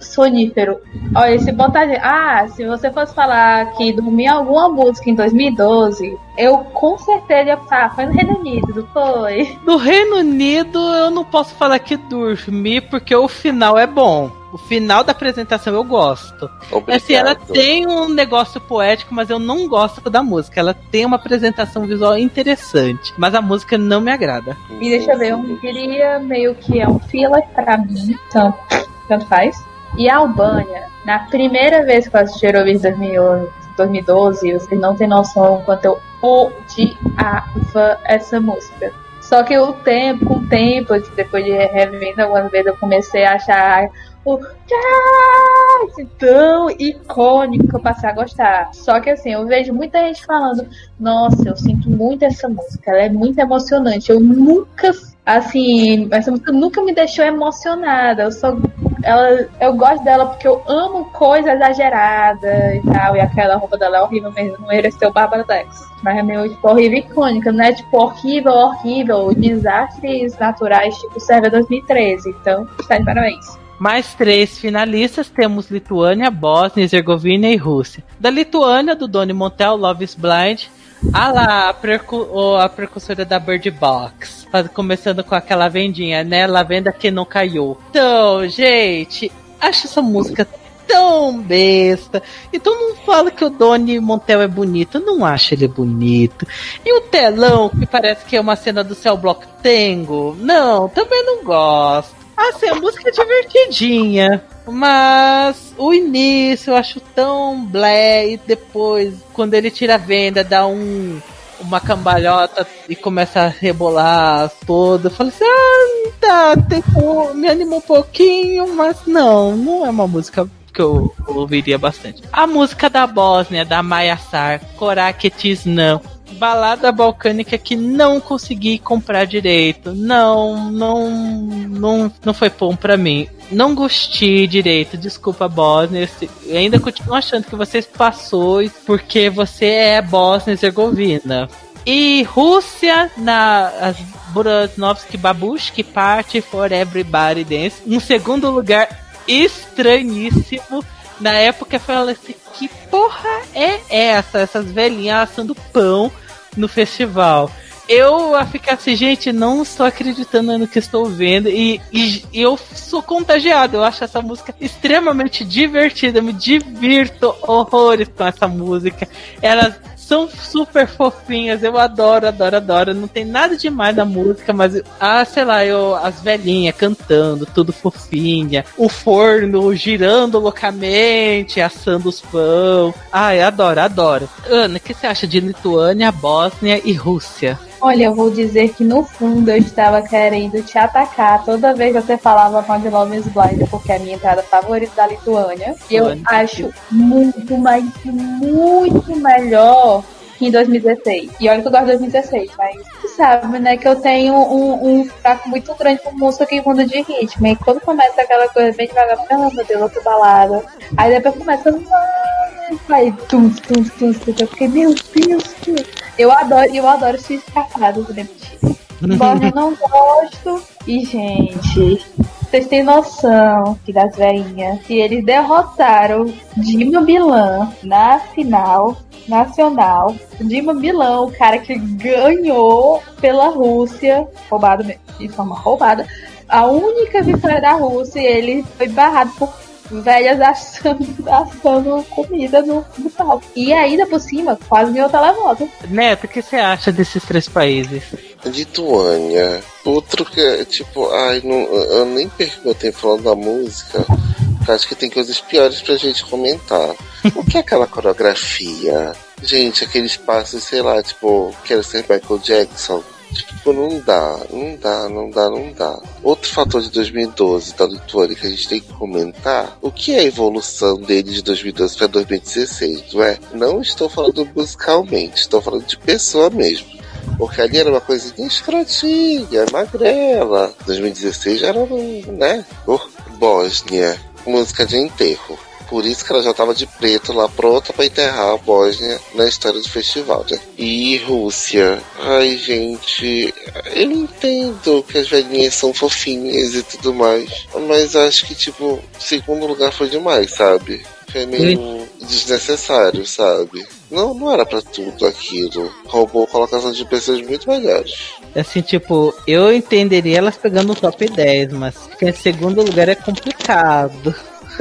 sonífero. Olha, se botar. Ah, se você fosse falar que dormi em alguma música em 2012, eu com certeza ia falar, foi no Reino Unido, foi? No Reino Unido, eu não posso falar que dormi, porque o final é bom. O final da apresentação eu gosto. Obrigado. Assim, ela tem um negócio poético, mas eu não gosto da música. Ela tem uma apresentação visual interessante, mas a música não me agrada. E deixa eu ver, eu diria meio que é um filler pra mim, tanto, tanto faz. E a Albânia, na primeira vez que eu assisti Eurovision 2011, 2012, vocês não têm noção o quanto eu odiava essa música. Só que o tempo, com o tempo, depois de revendo algumas vezes, eu comecei a achar o jazz tão icônico que eu passei a gostar. Só que assim, eu vejo muita gente falando, nossa, eu sinto muito essa música, ela é muito emocionante. Eu nunca, assim, essa música nunca me deixou emocionada. Eu só ela, eu gosto dela porque eu amo coisa exagerada e tal. E aquela roupa dela é horrível mesmo. Não mereceu Bárbara Dex. Mas é meio tipo, horrível icônica, não é tipo horrível, horrível. Desastres naturais, tipo Sérvia 2013. Então, tá de parabéns. Mais três finalistas temos Lituânia, Bósnia, Herzegovina e Rússia. Da Lituânia, do Doni Montel, Love is Blind. Ah lá, a, percu o- a precursora da Bird Box. Faz- Começando com aquela vendinha, né? Lavenda que não caiu. Então, gente, acho essa música tão besta. Então não fala que o Doni Montel é bonito. Não acho ele bonito. E o telão, que parece que é uma cena do Cell Block Tango. Não, também não gosto. Assim, a música é divertidinha. Mas o início eu acho tão blé. E depois, quando ele tira a venda, dá um. Uma cambalhota e começa a rebolar todo. Eu falo assim, ah, tá, me anima um pouquinho, mas não, não é uma música que eu ouviria bastante. A música da Bósnia, da Maia Sar, Koraketis não. Balada balcânica que não consegui comprar direito. Não, não, não, não foi bom pra mim. Não gostei direito. Desculpa, Bósnia. Eu ainda continuo achando que você passou porque você é Bósnia e Herzegovina. E Rússia na as Buranovski Babushki Party for Everybody Dance. Um segundo lugar estranhíssimo. Na época eu falei assim, que porra é essa? Essas velhinhas assando pão no festival. Eu a ficar assim, gente, não estou acreditando no que estou vendo. E, e- e eu sou contagiado. Eu acho essa música extremamente divertida. Eu me divirto horrores com essa música. Elas são super fofinhas, eu adoro, adoro, adoro. Não tem nada demais na música, mas ah, sei lá, eu as velhinhas cantando, tudo fofinha, o forno girando loucamente, assando os pão. Ai, adoro, adoro. Ana, o que você acha de Lituânia, Bósnia e Rússia? Olha, eu vou dizer que no fundo eu estava querendo te atacar toda vez que você falava mal de Love is Blind, porque é a minha entrada favorita da Lituânia. E eu acho muito, mas muito melhor em 2016. E olha que eu gosto de 2016, mas tu sabe, né, que eu tenho um, um fraco muito grande com música que muda de ritmo. E quando começa aquela coisa bem devagar, ah, meu Deus, outra balada. Aí depois começa, aí, tum, tum, tum, tum, eu fiquei, meu Deus. Eu adoro, eu adoro esse escapado do Demitino. Bósnia eu não gosto. E, gente, vocês têm noção que das velhinhas, que eles derrotaram Dima Bilan na final nacional. Dima Milão, o cara que ganhou pela Rússia, roubado de forma roubada. A única vitória da Rússia, ele foi barrado por velhas assando, assando comida no, no palco. E ainda por cima, quase ganhou televoto. Neto, o que você acha desses três países? Lituânia. Outro que é tipo, ai, não, eu nem perco meu tempo falando da música. Acho que tem coisas piores pra gente comentar. O que é aquela coreografia? Gente, aqueles passos, sei lá, tipo, quero ser Michael Jackson. Tipo, não dá, não dá, não dá, não dá. Outro fator de 2012 da Lituânia que a gente tem que comentar, o que é a evolução dele de 2012 para 2016, não é? Não estou falando musicalmente, estou falando de pessoa mesmo. Porque ali era uma coisinha escrotinha, magrela. 2016 já era, né? Oh, Bósnia, música de enterro. Por isso que ela já tava de preto lá pronta pra enterrar a Bósnia na história do festival, né? E Rússia. Ai, gente, eu entendo que as velhinhas são fofinhas e tudo mais. Mas acho que, tipo, segundo lugar foi demais, sabe? Foi meio desnecessário, sabe? Não, não era pra tudo aquilo. Roubou colocação de pessoas muito melhores. Assim, tipo, eu entenderia elas pegando o top 10, mas ficar em segundo lugar é complicado.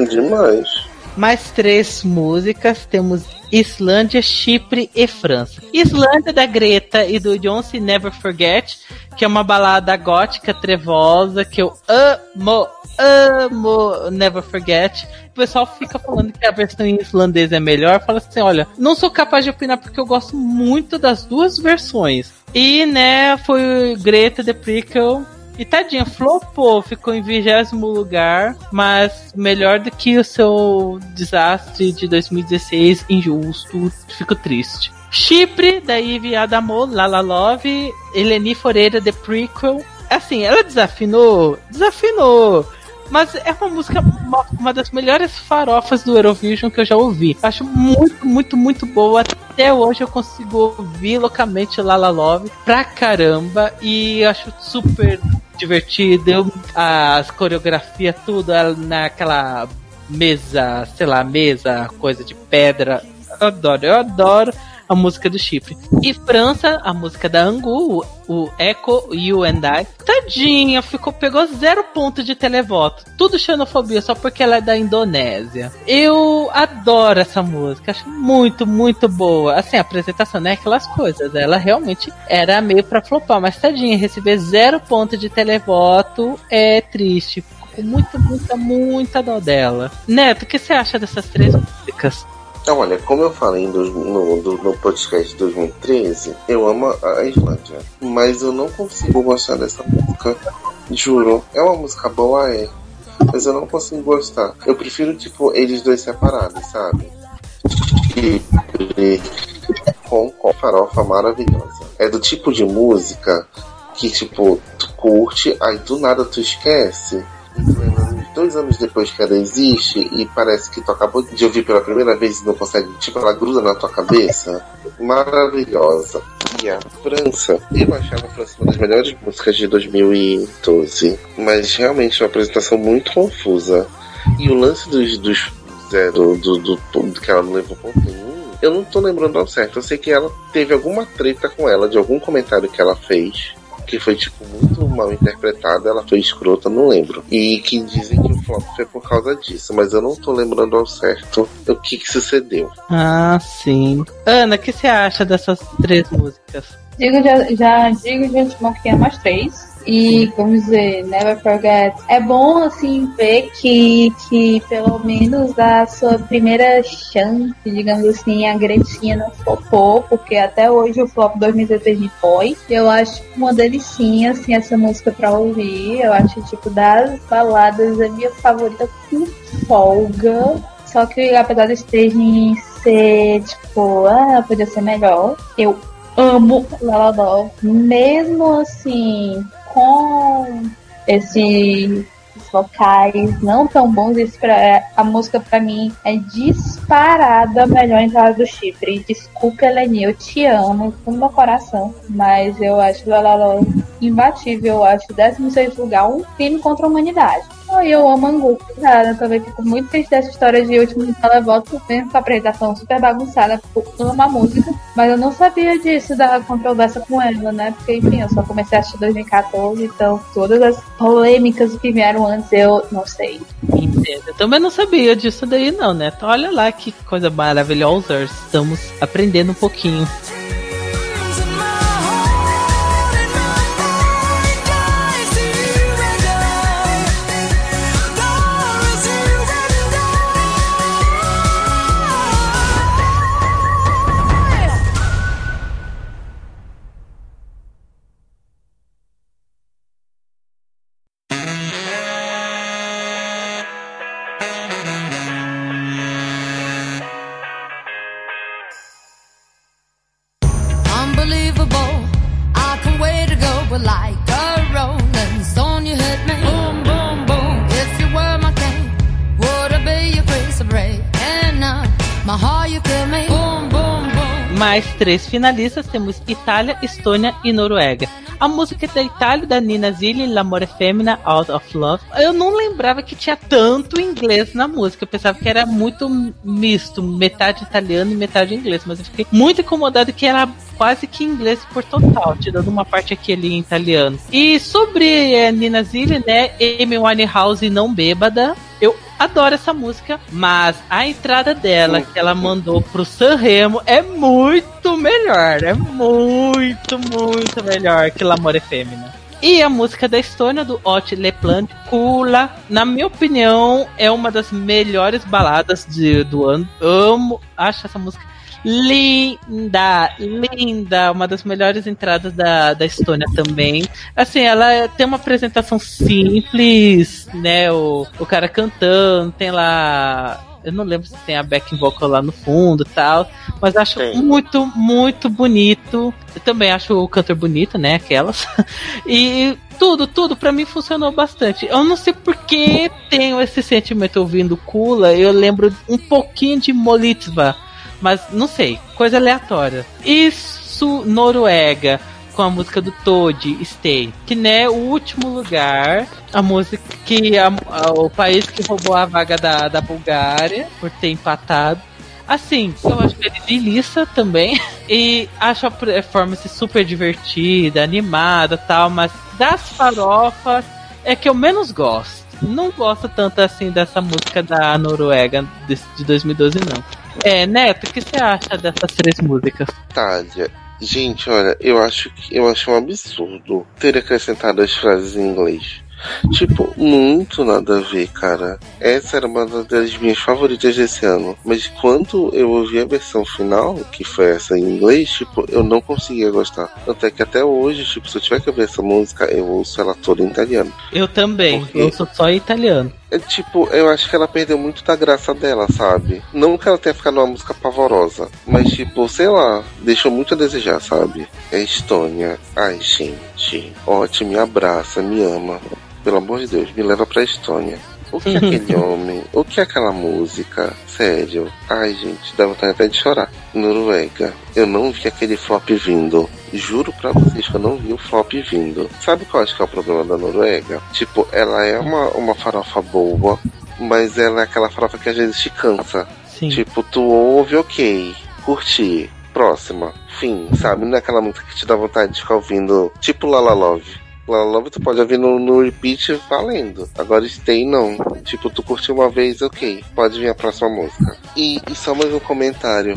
Demais. Mais três músicas, temos Islândia, Chipre e França. Islândia da Greta e do Beyoncé Never Forget, que é uma balada gótica trevosa que eu amo, amo Never Forget. Pessoal fica falando que a versão em islandês é melhor. Fala assim, olha, não sou capaz de opinar porque eu gosto muito das duas versões. E, né, foi Greta The Prequel e tadinha, flopou, ficou em vigésimo lugar, mas melhor do que o seu desastre de 2016, injusto, fico triste. Chipre, da Ivy Adamo, Lala Love, Eleni Foreira, The Prequel. Assim, ela desafinou, desafinou. Mas é uma música, uma, uma das melhores farofas do Eurovision que eu já ouvi. Acho muito, muito, muito boa. Até hoje eu consigo ouvir loucamente Lala Love pra caramba. E acho super divertido. As coreografias, tudo ela naquela mesa, sei lá, mesa, coisa de pedra. Eu adoro, eu adoro a música do Chipre. E França, a música da Angu, o Echo You and I. Tadinha, ficou, pegou zero ponto de televoto. Tudo xenofobia, só porque ela é da Indonésia. Eu adoro essa música, acho muito, muito boa. Assim, a apresentação não é aquelas coisas. Ela realmente era meio pra flopar, mas tadinha, receber zero ponto de televoto é triste. Com muita, muita, muita dó dela. Neto, o que você acha dessas três músicas? Então, olha, como eu falei no, no, podcast de 2013, eu amo a Islândia. Mas eu não consigo gostar dessa música. Juro. É uma música boa, é. Mas eu não consigo gostar. Eu prefiro, tipo, eles dois separados, sabe? E, com, com farofa maravilhosa. É do tipo de música que, tipo, tu curte, aí do nada tu esquece. Dois anos depois que ela existe e parece que tu acabou de ouvir pela primeira vez e não consegue, tipo, ela gruda na tua cabeça. Maravilhosa. E a França, eu achava a França uma das melhores músicas de 2012, mas realmente uma apresentação muito confusa. E o lance dos, dos zero, do, do, do que ela não levou ponto nenhum, eu não tô lembrando ao certo. Eu sei que ela teve alguma treta com ela, de algum comentário que ela fez, que foi, tipo, muito mal interpretado, ela foi escrota, não lembro. E que dizem que o flop foi por causa disso, mas eu não tô lembrando ao certo o que que sucedeu. Ah, sim. Ana, o que você acha dessas três músicas? Digo, já, já digo de antemão que tem mais três. E, vamos dizer, Never Forget. É bom, assim, ver que, que pelo menos a sua primeira chance, digamos assim, a Gretinha não flopou, porque até hoje o flop 2016 me foi. Eu acho uma delicinha, assim, essa música pra ouvir. Eu acho, tipo, das baladas a minha favorita com folga. Só que apesar de Staging ser, tipo, ah, podia ser melhor, eu amo Lala Love. Mesmo assim, com esses vocais não tão bons, esse pra- a música pra mim é disparada melhor entrada do Chipre. Desculpa, Eleni, eu te amo com meu coração, mas eu acho Lala Love imbatível. Eu acho 16 lugar um crime contra a humanidade. Ai, eu amo Angu, cara. Eu também fico muito triste dessa história de último televoto, mesmo com a apresentação super bagunçada, por uma música. Mas eu não sabia disso, da controvérsia com ela, né? Porque, enfim, eu só comecei a assistir em 2014, então todas as polêmicas que vieram antes eu não sei. Entendo. Eu também não sabia disso daí, não, né? Então, olha lá que coisa maravilhosa. Estamos aprendendo um pouquinho. life. Três finalistas temos Itália, Estônia e Noruega. A música é da Itália, da Nina Zilli, L'amore femmina, Out of Love. Eu não lembrava que tinha tanto inglês na música. Eu pensava que era muito misto, metade italiano e metade inglês. Mas eu fiquei muito incomodado que era quase que inglês por total, tirando uma parte aqui ali em italiano. E sobre eh, Nina Zilli, né, Amy Winehouse não bêbada, eu adoro essa música, mas a entrada dela que ela mandou pro Sanremo é muito melhor, é muito, muito melhor que L'amore femmina. E a música da Estônia, do Hot Leplant, Kula, na minha opinião, é uma das melhores baladas de- do ano. Amo, acho essa música linda, linda, uma das melhores entradas da, da Estônia também. Assim, ela tem uma apresentação simples, né? O, o cara cantando, tem lá. Eu não lembro se tem a backing vocal lá no fundo e tal, mas acho muito, muito bonito. Eu também acho o cantor bonito, né? Aquelas. E tudo, tudo pra mim funcionou bastante. Eu não sei por que tenho esse sentimento ouvindo Kula, eu lembro um pouquinho de Molitva, mas não sei, coisa aleatória. Isso, Noruega, com a música do Toad, Stay, que né, o último lugar, a música que a- a- o país que roubou a vaga da, da Bulgária por ter empatado. Assim, eu acho ele de Lissa também. E acho a performance super divertida, animada tal, mas das farofas é que eu menos gosto. Não gosto tanto assim dessa música da Noruega de 2012, não. É, Neto, o que você acha dessas três músicas? Itália. Gente, olha, eu acho que eu acho um absurdo ter acrescentado as frases em inglês. Tipo, muito nada a ver, cara. Essa era uma das minhas favoritas desse ano. Mas quando eu ouvi a versão final, que foi essa em inglês, tipo, eu não conseguia gostar. Até que até hoje, tipo, se eu tiver que ouvir essa música, eu ouço ela toda em italiano. Eu também, Por quê? eu sou só italiano. É tipo, eu acho que ela perdeu muito da graça dela, sabe? Não que ela tenha ficado uma música pavorosa, mas tipo, sei lá, deixou muito a desejar, sabe? É Estônia. Ai, gente. Ótimo, me abraça, me ama. Pelo amor de Deus, me leva pra Estônia. O que é aquele homem? O que é aquela música? Sério. Ai, gente, dá vontade até de chorar. Noruega. Eu não vi aquele flop vindo. Juro pra vocês que eu não vi o flop vindo. Sabe qual acho que é o problema da Noruega? Tipo, ela é uma, uma farofa boa, mas ela é aquela farofa que às vezes te cansa. Sim. Tipo, tu ouve, ok, curti, próxima, fim, sabe? Não é aquela música que te dá vontade de ficar ouvindo, tipo Lala Love. Lala Love tu pode ouvir no, no repeat valendo. Agora Stay não. Tipo, tu curtiu uma vez, ok, pode vir a próxima música. E, e só mais um comentário.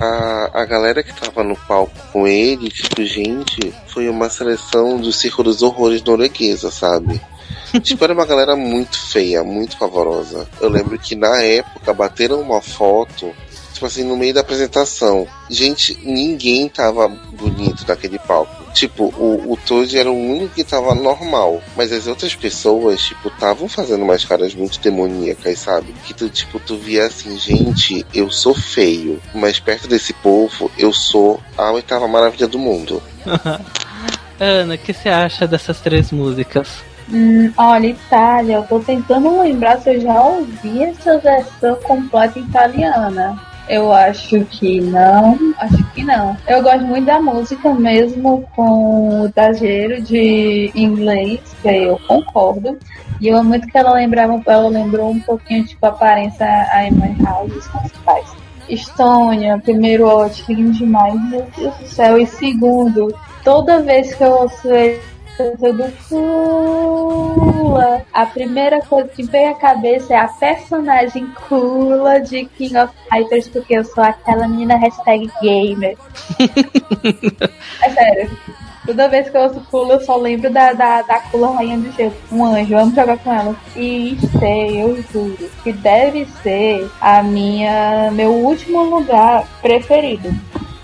A, a galera que tava no palco com ele, tipo, gente, foi uma seleção do Circo dos Horrores norueguesa, sabe? tipo, era uma galera muito feia, muito pavorosa. Eu lembro que na época bateram uma foto, tipo assim, no meio da apresentação. Gente, ninguém tava bonito naquele palco. Tipo, o, o Toad era o único que tava normal. Mas as outras pessoas, tipo, estavam fazendo umas caras muito demoníacas, sabe? Que tu, tipo, tu via assim, gente, eu sou feio. Mas perto desse povo, eu sou a oitava maravilha do mundo. Ana, o que você acha dessas três músicas? Hum, olha, Itália, eu tô tentando lembrar se eu já ouvi essa versão completa italiana. Eu acho que não, acho que não. Eu gosto muito da música, mesmo com o exagero de inglês, que eu concordo. E eu amo muito que ela lembrava, ela lembrou um pouquinho, tipo, a aparência a Emma House, os meus pais. Estônia, primeiro, ótimo, lindo demais, meu Deus do céu. E segundo, toda vez que eu ouço ele cantando Kula, a primeira coisa que vem à cabeça é a personagem Kula de King of Fighters, porque eu sou aquela menina hashtag gamer. é sério. Toda vez que eu ouço Kula, eu só lembro da, da, da Kula Rainha do Gelo. Um anjo, vamos jogar com ela. E sei, eu juro, que deve ser a minha, meu último lugar preferido.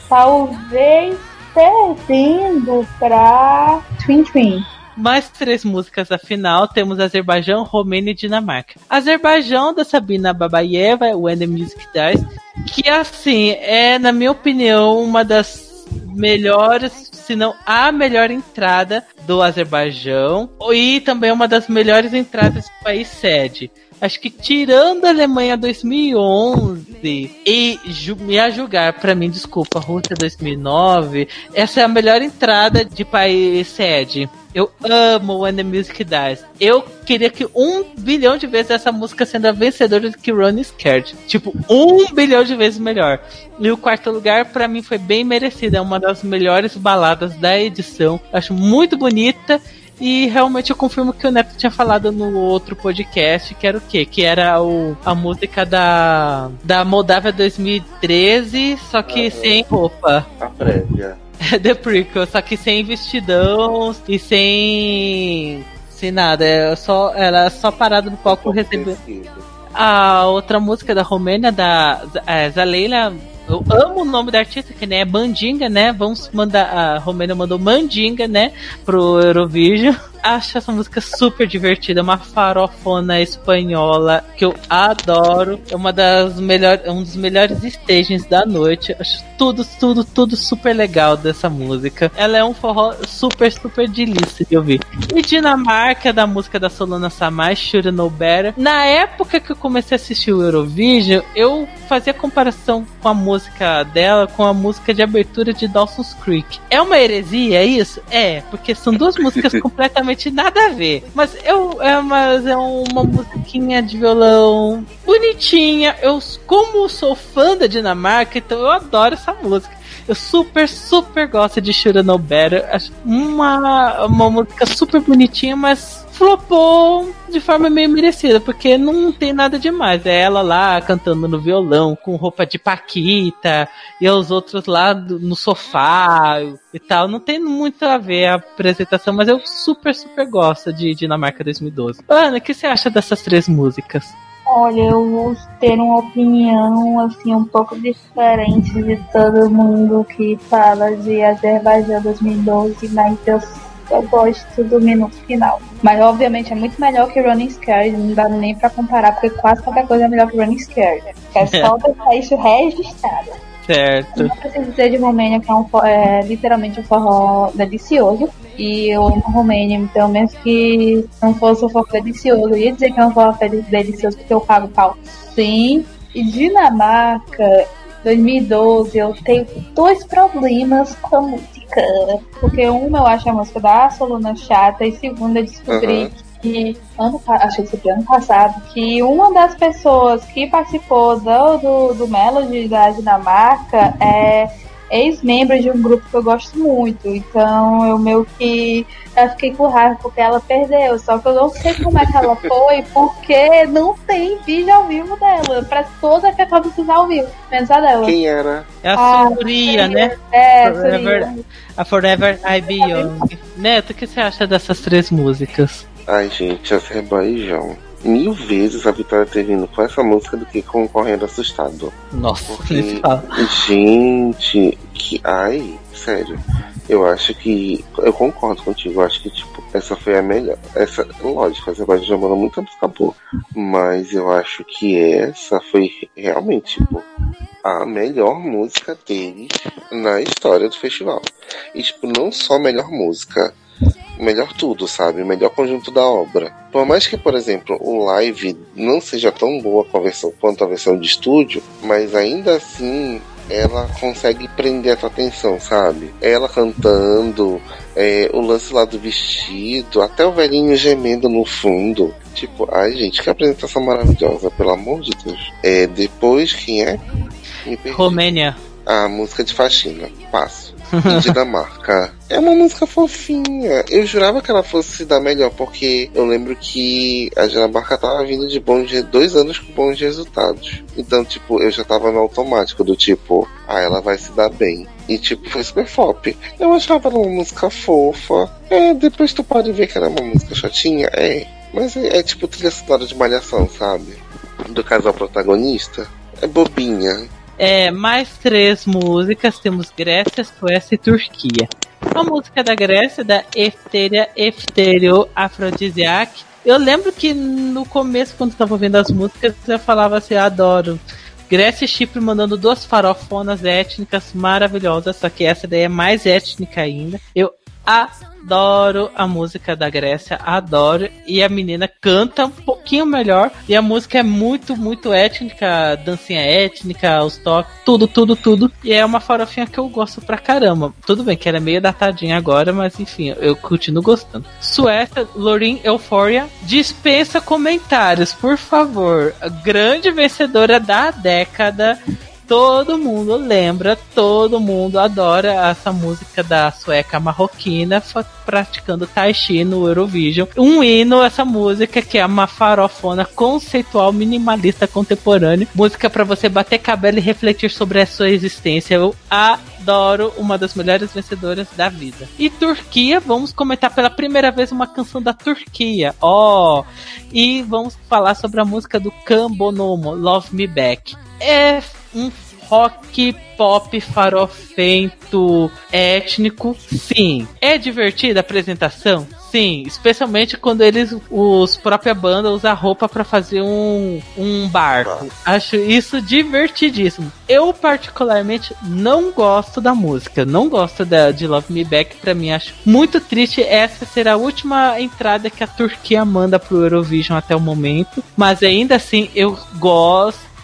Talvez perdendo pra Twin Twin. Mais três músicas da final, temos Azerbaijão, Romênia e Dinamarca. Azerbaijão, da Sabina Babayeva, When the Music Dies, que assim, é, na minha opinião, uma das melhores, se não a melhor entrada do Azerbaijão, e também uma das melhores entradas do país sede. Acho que tirando a Alemanha 2011 e me a julgar, para mim, desculpa, Rússia 2009, essa é a melhor entrada de país sede. Eu amo When the Music Dies. Eu queria que um bilhão de vezes essa música sendo a vencedora do que Ronnie Scared. Tipo, um bilhão de vezes melhor. E o quarto lugar, para mim, foi bem merecido. É uma das melhores baladas da edição. Acho muito bonita e realmente eu confirmo que o Neto tinha falado no outro podcast, que era o quê? Que era o, a música da, da Moldávia 2013, só que sem roupa. A prévia. The Prequel, só que sem vestidão e sem. sem nada. É só, ela é só parada no palco recebendo. A outra música da Romênia, da é, Zaleila eu amo o nome da artista, que nem é Mandinga, né? Vamos mandar. A Romênia mandou Mandinga, né? Pro Eurovision acho essa música super divertida, uma farofona espanhola que eu adoro. É uma das melhores, um dos melhores stages da noite. Acho tudo, tudo, tudo super legal dessa música. Ela é um forró super, super delícia de ouvir. E Dinamarca, da música da Solana Samai, Should Know Better. Na época que eu comecei a assistir o Eurovision, eu fazia comparação com a música dela com a música de abertura de Dawson's Creek. É uma heresia isso? É, porque são duas músicas completamente nada a ver. Mas eu é, mas é uma musiquinha de violão bonitinha. Eu, como sou fã da Dinamarca, então eu adoro essa música. Eu super, super gosto de Shura No Better. Acho uma, uma música super bonitinha, mas flopou de forma meio merecida, porque não tem nada demais. É ela lá cantando no violão, com roupa de Paquita, e os outros lá no sofá e tal. Não tem muito a ver a apresentação, mas eu super, super gosto de Dinamarca 2012. Ana, o que você acha dessas três músicas? Olha, eu vou ter uma opinião assim um pouco diferente de todo mundo que fala de Azerbaijão 2012, mas eu eu gosto do minuto final. Mas obviamente é muito melhor que Running Scared, não dá nem pra comparar, porque quase qualquer coisa é melhor que Running Scared. É só deixar isso registrado. Certo. Eu não preciso dizer de Romênia, que é, um, é literalmente um forró delicioso. E eu amo Romênia, então mesmo que não fosse um forró delicioso, eu ia dizer que é um forró delicioso porque eu pago pau. Sim. E Dinamarca, 2012, eu tenho dois problemas com a música. Porque um, eu acho a música da Soluna chata, e segundo, eu descobri uhum. que ano, acho que foi ano passado, que uma das pessoas que participou do, do, do Melody da Dinamarca é ex-membro de um grupo que eu gosto muito. Então eu meio que eu fiquei com raiva porque ela perdeu. Só que eu não sei como é que ela foi, porque não tem vídeo ao vivo dela. Pra toda que de ao vivo, menos a dela. Quem era? É a ah, Suria, né? É, Forever, a Forever I Be Young. Neto, o que você acha dessas três músicas? Ai, gente, Azerbaijão mil vezes a Vitória ter vindo com essa música do que com Correndo Assustado. Nossa, Porque, gente, que. Ai, sério. Eu acho que. Eu concordo contigo. Eu acho que, tipo, essa foi a melhor. Essa, lógico, a Azerbaijão já mandou muita música boa. Mas eu acho que essa foi realmente, tipo, a melhor música deles na história do festival. E, tipo, não só a melhor música melhor tudo, sabe? Melhor conjunto da obra. Por mais que, por exemplo, o live não seja tão boa a versão, quanto a versão de estúdio, mas ainda assim ela consegue prender a tua atenção, sabe? Ela cantando, é, o lance lá do vestido, até o velhinho gemendo no fundo. Tipo, ai gente, que apresentação maravilhosa, pelo amor de Deus. É, depois, quem é? Romênia. A música de faxina. Passo. Dinamarca. É uma música fofinha. Eu jurava que ela fosse se dar melhor, porque eu lembro que a Dinamarca tava vindo de bons dois anos com bons resultados. Então, tipo, eu já tava no automático do tipo, ah, ela vai se dar bem. E tipo, foi super pop. Eu achava ela uma música fofa. É, depois tu pode ver que era uma música chatinha. É. Mas é, é tipo trilha sonora de malhação, sabe? Do casal protagonista. É bobinha. É, mais três músicas. Temos Grécia, Suécia e Turquia. A música da Grécia, da Efteria Efterio Aphrodisiac. Eu lembro que no começo, quando eu tava ouvindo as músicas, eu falava assim, adoro. Grécia e Chipre mandando duas farofonas étnicas maravilhosas, só que essa daí é mais étnica ainda. Eu adoro a música da Grécia, adoro. E a menina canta um pouquinho melhor. E a música é muito, muito étnica, dancinha étnica, os toques, tudo, tudo, tudo. E é uma farofinha que eu gosto pra caramba. Tudo bem que ela é meio datadinha agora, mas enfim, eu continuo gostando. Suécia, Lorin Euphoria, dispensa comentários, por favor. Grande vencedora da década todo mundo lembra, todo mundo adora essa música da sueca marroquina praticando tai chi no Eurovision. Um hino, essa música que é uma farofona conceitual minimalista contemporânea, música para você bater cabelo e refletir sobre a sua existência. Eu adoro uma das melhores vencedoras da vida. E Turquia, vamos comentar pela primeira vez uma canção da Turquia. Ó, oh, e vamos falar sobre a música do Cambonomo, Love Me Back. É um rock pop farofento étnico, sim. É divertida a apresentação? Sim, especialmente quando eles, os própria banda, usa roupa para fazer um, um barco. Acho isso divertidíssimo. Eu, particularmente, não gosto da música. Não gosto da, de Love Me Back. Pra mim, acho muito triste. Essa será a última entrada que a Turquia manda pro Eurovision até o momento. Mas ainda assim, eu gosto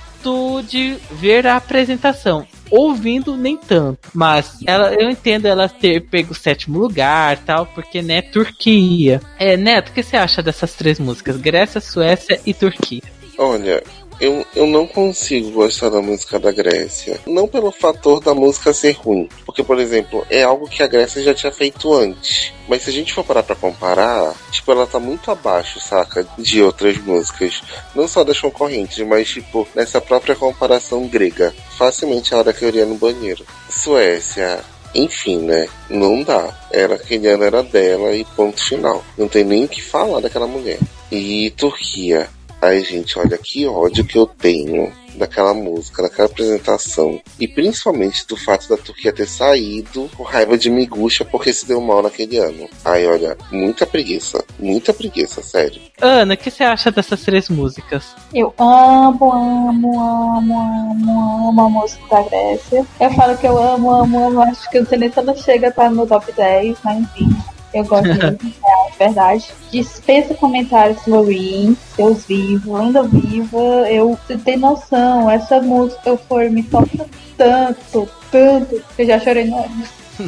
de ver a apresentação. Ouvindo, nem tanto. Mas ela, eu entendo ela ter pego o sétimo lugar tal, porque, né, Turquia. É, Neto, o que você acha dessas três músicas? Grécia, Suécia e Turquia. Olha, eu, eu não consigo gostar da música da Grécia. Não pelo fator da música ser ruim. Porque, por exemplo, é algo que a Grécia já tinha feito antes. Mas se a gente for parar pra comparar, tipo, ela tá muito abaixo, saca? De outras músicas. Não só das concorrentes, mas, tipo, nessa própria comparação grega. Facilmente a hora que eu iria no banheiro. Suécia, enfim, né? Não dá. Era aquele ano era dela e ponto final. Não tem nem o que falar daquela mulher. E Turquia. Ai, gente, olha que ódio que eu tenho daquela música, daquela apresentação. E principalmente do fato da Turquia ter saído com raiva de Miguxa porque se deu mal naquele ano. Ai, olha, muita preguiça. Muita preguiça, sério. Ana, o que você acha dessas três músicas? Eu amo, amo, amo, amo, amo a música da Grécia. Eu falo que eu amo, amo, amo. Acho que o não chega para no top 10, mas enfim. Eu gosto muito, é verdade. Dispensa comentários, Loreen, Deus vivo, ainda viva. Eu tenho noção, essa música eu for me toca tanto, tanto, que eu já chorei no.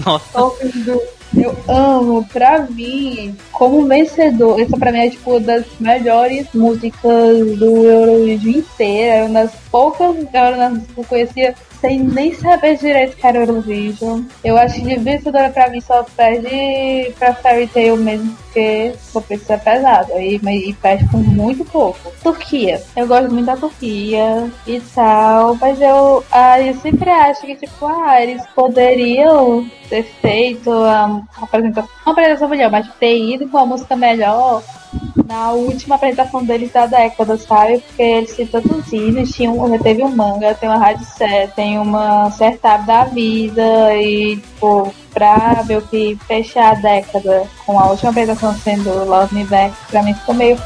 Nossa. Eu amo, pra mim, como vencedor, essa pra mim é tipo das melhores músicas do Eurovision inteira. É uma das poucas que eu conhecia sem nem saber direito que era Eurovision. Eu acho que de vencedora pra mim só perde pra Fairy Tail mesmo, porque o preço é pesado. E, e perde por muito pouco. Turquia. Eu gosto muito da Turquia e tal, mas eu, ah, eu sempre acho que, tipo, ah, eles poderiam ter feito a apresentação, uma apresentação melhor, mas ter ido com a música melhor na última apresentação deles da década, sabe? Porque eles têm tantos hinos, tinham, teve um manga, tem uma rádio set, tem uma Sertab da vida e, tipo, pra ver o que fechar a década com a última apresentação sendo Love Me Back, pra mim ficou meio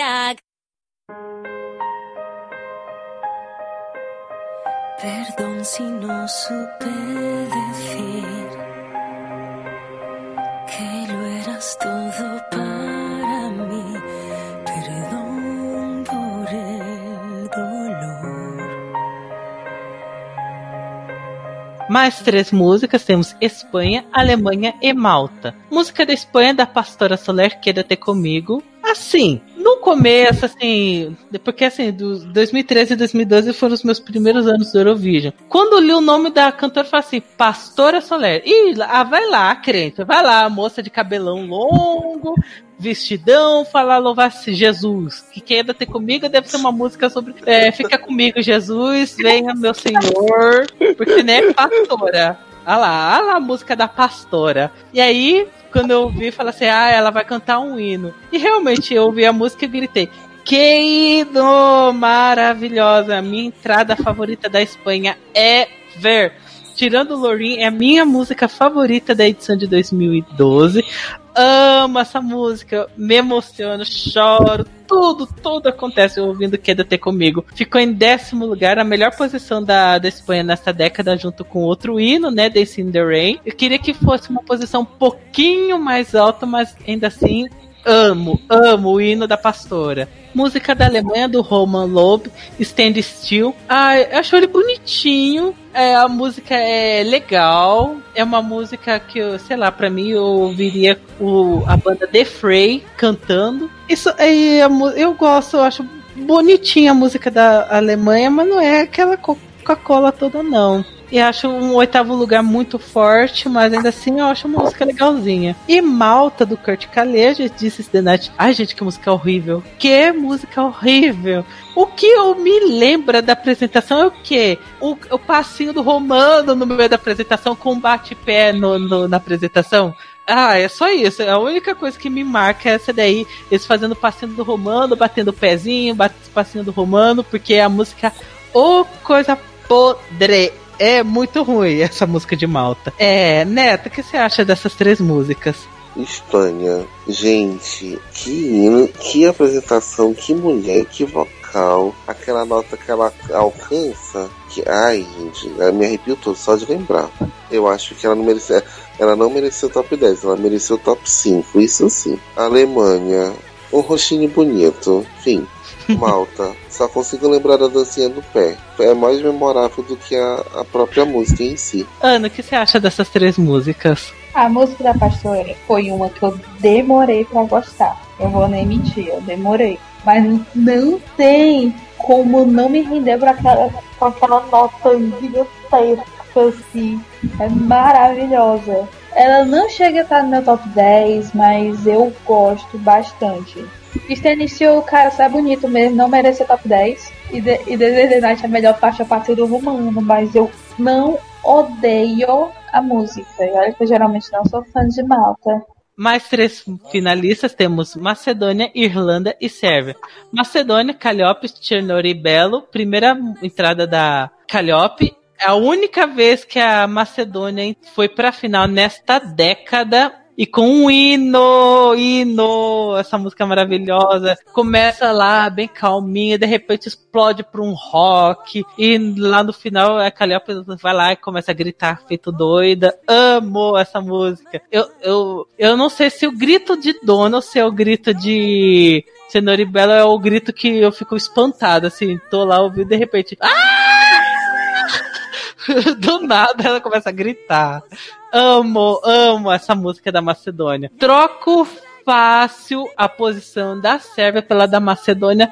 afrodisíaco. Perdón si no supe decir que lo eras todo para mí. Perdón por el dolor. Mais três músicas, temos Espanha, Alemanha e Malta. Música da Espanha da Pastora Soler, Queda Ter Comigo. Assim, no começo, assim, porque assim, dos 2013 e 2012 foram os meus primeiros anos do Eurovision. Quando li o nome da cantora, eu falei assim, Pastora Soler. Ih, ah, vai lá, crente, vai lá, moça de cabelão longo, vestidão, falar louvar Jesus. Que queda ter comigo deve ser uma música sobre é, fica comigo, Jesus, venha meu Senhor, porque nem é pastora. Olha lá, olha lá a música da pastora. E aí, quando eu ouvi, falei assim: ah, ela vai cantar um hino. E realmente eu ouvi a música e gritei. Que hino maravilhosa! Minha entrada favorita da Espanha é ver. Tirando Lorin, é a minha música favorita da edição de 2012. Amo essa música, me emociono, choro, tudo, tudo acontece ouvindo Queda Ter Comigo. Ficou em décimo lugar, a melhor posição da, da Espanha nessa década, junto com outro hino, né, Dancing in the Rain. Eu queria que fosse uma posição um pouquinho mais alta, mas ainda assim amo, amo o hino da pastora. Música da Alemanha do Roman Loeb, Stand Still. Ai, eu acho ele bonitinho. É, a música é legal. É uma música que, eu, sei lá, pra mim eu ouviria o, a banda The Frey cantando. Isso aí, eu gosto, eu acho bonitinha a música da Alemanha, mas não é aquela Coca-Cola toda, não. E acho um oitavo lugar muito forte, mas ainda assim eu acho uma música legalzinha. E Malta, do Kurt Kaleja, disse The Night. Ai, gente, que música horrível. Que música horrível. O que eu me lembra da apresentação é o quê? O, o passinho do Romano no meio da apresentação com bate-pé no, no, na apresentação. Ah, é só isso. A única coisa que me marca é essa daí. Eles fazendo passinho do Romano, batendo o pezinho, batendo passinho do Romano, porque a música. Ô, oh, coisa podre é muito ruim essa música de Malta. É, Neto, o que você acha dessas três músicas? Espanha. Gente, que hino, que apresentação, que mulher, que vocal, aquela nota que ela alcança. Que, ai, gente, me arrepio todo só de lembrar. Eu acho que ela não mereceu. Ela não mereceu top 10, ela mereceu top 5, isso sim. Alemanha, um rostinho bonito, enfim. Malta, só consigo lembrar da dancinha do pé. É mais memorável do que a, a própria música em si. Ana, o que você acha dessas três músicas? A música da Pastora foi uma que eu demorei para gostar. Eu vou nem mentir, eu demorei. Mas não tem como não me render por aquela, com aquela nota gigantesca assim. É maravilhosa. Ela não chega a estar no meu top 10, mas eu gosto bastante. Stand o cara, sai bonito mesmo, não merece top 10. E, e The Night é a melhor faixa a partir do romano, mas eu não odeio a música. E olha que eu geralmente não sou fã de Malta. Mais três finalistas temos Macedônia, Irlanda e Sérvia. Macedônia, Calliope, Chernobyl e Belo. Primeira entrada da Calliope. É a única vez que a Macedônia foi para a final nesta década e com um hino, hino, essa música maravilhosa. Começa lá bem calminha, de repente explode para um rock e lá no final a Calliope vai lá e começa a gritar feito doida. Amo essa música. Eu, eu, eu não sei se o grito de dona ou se é o grito de Cenoura e Bela é o grito que eu fico espantado, assim, tô lá ouvindo de repente. Ah! Do nada ela começa a gritar. Amo, amo essa música da Macedônia. Troco fácil a posição da Sérvia pela da Macedônia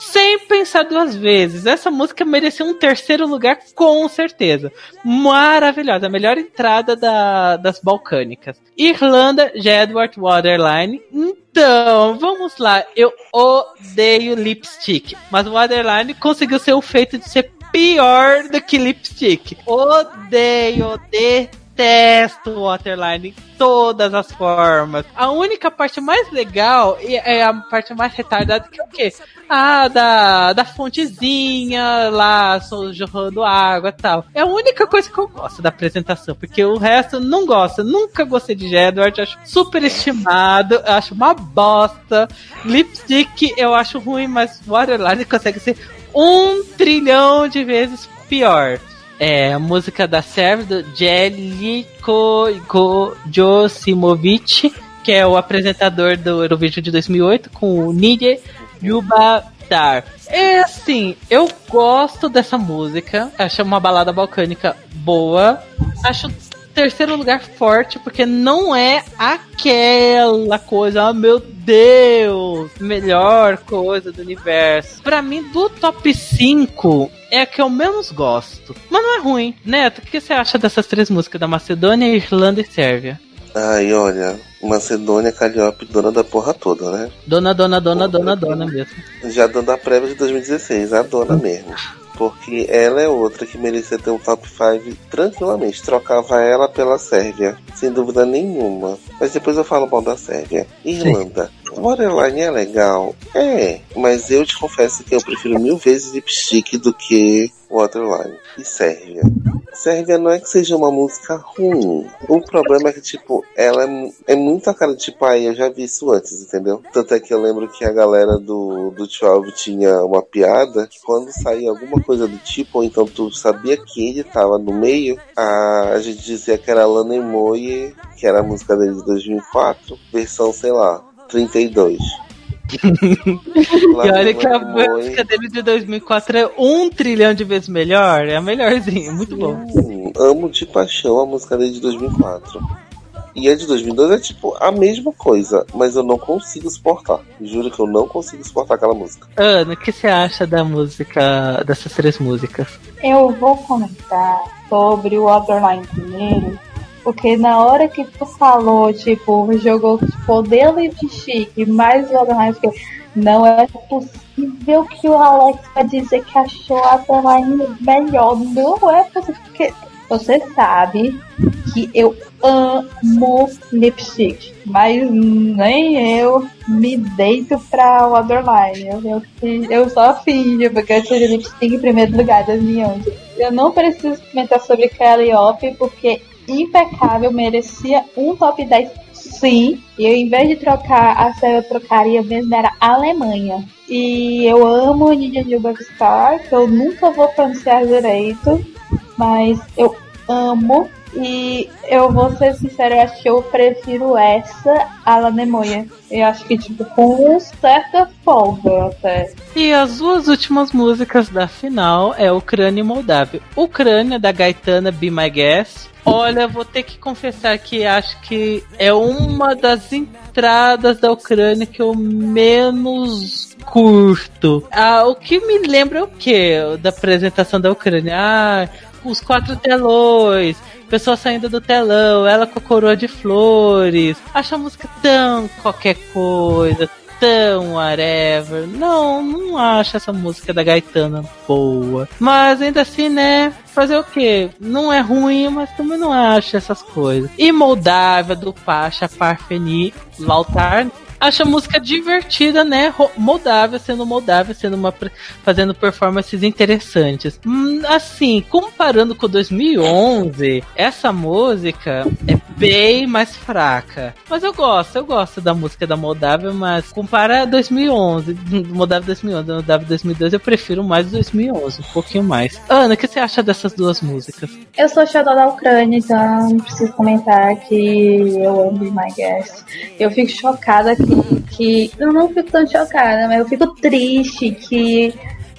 sem pensar duas vezes. Essa música merecia um terceiro lugar, com certeza. Maravilhosa, a melhor entrada da, das balcânicas. Irlanda, de Edward Waterline. Então, vamos lá. Eu odeio lipstick, mas Waterline conseguiu ser o feito de ser pior do que lipstick. Odeio, odeio detesto Waterline em todas as formas. A única parte mais legal é a parte mais retardada que é o quê? Ah, da, da fontezinha lá, jorrando água e tal. É a única coisa que eu gosto da apresentação, porque o resto não gosto. Nunca gostei de Edward, acho super estimado, acho uma bosta. Lipstick eu acho ruim, mas Waterline consegue ser um trilhão de vezes pior. É a música da Serve do Jeliko Josimovic, que é o apresentador do Eurovision de 2008, com o Nidje Yubadar. É assim, eu gosto dessa música, acho uma balada balcânica boa, acho terceiro lugar forte, porque não é aquela coisa, oh meu Deus, melhor coisa do universo. Para mim, do top 5, é a que eu menos gosto. Mas não é ruim. Neto, o que você acha dessas três músicas da Macedônia, Irlanda e Sérvia? Ai, olha, Macedônia, Calliope, dona da porra toda, né? Dona, dona, dona, dona, dona mesmo. Já dando a prévia de 2016, a dona mesmo. Porque ela é outra que merecia ter um top 5 tranquilamente. Trocava ela pela Sérvia, sem dúvida nenhuma. Mas depois eu falo mal da Sérvia. Irlanda. Borderline é legal? É, mas eu te confesso que eu prefiro mil vezes Lipstick do que Waterline. E Sérvia. Sérvia não é que seja uma música ruim. O problema é que, tipo, ela é, é muito a cara de tipo, aí eu já vi isso antes, entendeu? Tanto é que eu lembro que a galera do, do 12 tinha uma piada que quando saía alguma coisa do tipo, ou então tu sabia que ele tava no meio, a, a gente dizia que era Lana Moye, que era a música dele de 2004, versão, sei lá, 32. E olha que a música dele de 2004 é um trilhão de vezes melhor. É a melhorzinha, muito bom. Hum, amo de paixão a música dele de 2004. E a de 2002 é tipo a mesma coisa, mas eu não consigo suportar. Juro que eu não consigo suportar aquela música. Ana, o que você acha da música, dessas três músicas? Eu vou comentar sobre o Otherline primeiro, porque na hora que tu falou, tipo, jogou tipo, dele de chique, mais o Otherline, não é possível que o Alex vai dizer que achou a Otherline melhor. Não é possível, porque você sabe que eu amo lipstick, mas nem eu me deito pra Waterline. Eu, eu, eu só finjo, porque eu tive lipstick em primeiro lugar das minhas. Eu não preciso comentar sobre Kelly Off, porque impecável, merecia um top 10 sim. E eu, em vez de trocar a série, eu trocaria mesmo, era Alemanha. E eu amo Ninja Star, que eu nunca vou pronunciar direito mas eu amo. E eu vou ser sincera, eu acho que eu prefiro essa à La Nemoia. Eu acho que, tipo, com certa folga até. E as duas últimas músicas da final é Ucrânia e Moldávia. Ucrânia, da Gaetana Be My Guest. Olha, vou ter que confessar que acho que é uma das entradas da Ucrânia que eu menos curto. Ah, o que me lembra é o que da apresentação da Ucrânia? Ah, os quatro telões, pessoa saindo do telão, ela com a coroa de flores. Acho a música tão qualquer coisa, tão whatever. Não, não acho essa música da Gaetana boa. Mas ainda assim, né? Fazer o quê? Não é ruim, mas também não acho essas coisas. E Moldávia, do Pacha Parfeni, Lautar, acho a música divertida, né? Moldávia sendo Moldávia, sendo uma fazendo performances interessantes. Hum, assim, comparando com 2011, essa música é bem mais fraca. Mas eu gosto, eu gosto da música da Moldávia, mas compara 2011, Moldávia 2011, Moldávia 2012, eu prefiro mais 2011, um pouquinho mais. Ana, o que você acha dessas duas músicas? Eu sou xodó da Ucrânia, então preciso comentar que eu amo My Guest. Eu fico chocada que que eu não fico tão chocada, mas eu fico triste que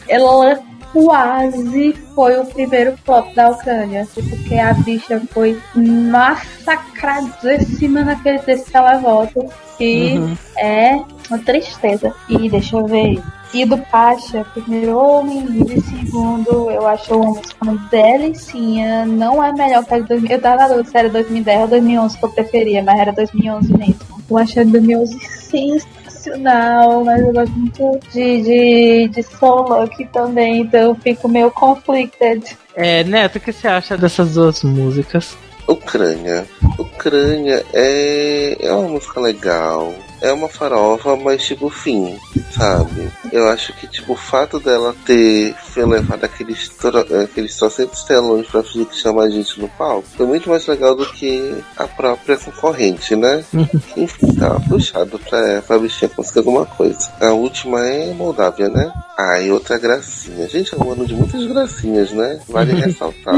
ela quase foi o primeiro flop da Ucrânia, porque a bicha foi massacradíssima naquele texto televoto, que uhum. é uma tristeza. E deixa eu ver. E do Pacha, primeiro homem, e segundo, eu acho uma música delicinha, não é melhor que a de 2000. Eu tava na se era 2010 ou 2011 que eu preferia, mas era 2011 mesmo. Eu achei 2011 sensacional, mas eu gosto muito de, de, de solo aqui também, então eu fico meio conflicted. É, Neto, o que você acha dessas duas músicas? Ucrânia. Ucrânia é, é uma música legal. É uma farofa, mas tipo, fim, sabe? Eu acho que, tipo, o fato dela ter foi levado aqueles, tro- aqueles 300 telões pra fingir que chama a gente no palco foi muito mais legal do que a própria concorrente, né? Enfim, tá puxado pra, pra bichinha conseguir alguma coisa. A última é Moldávia, né? Ah, e outra gracinha. Gente, é um ano de muitas gracinhas, né? Vale ressaltar.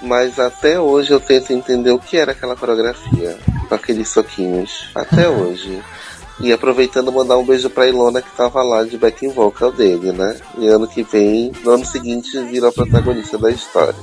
Mas até hoje eu tento entender o que era aquela coreografia com aqueles soquinhos. Até hoje. E aproveitando mandar um beijo pra Ilona que tava lá de backing vocal dele, né? E ano que vem, no ano seguinte, vira a protagonista da história.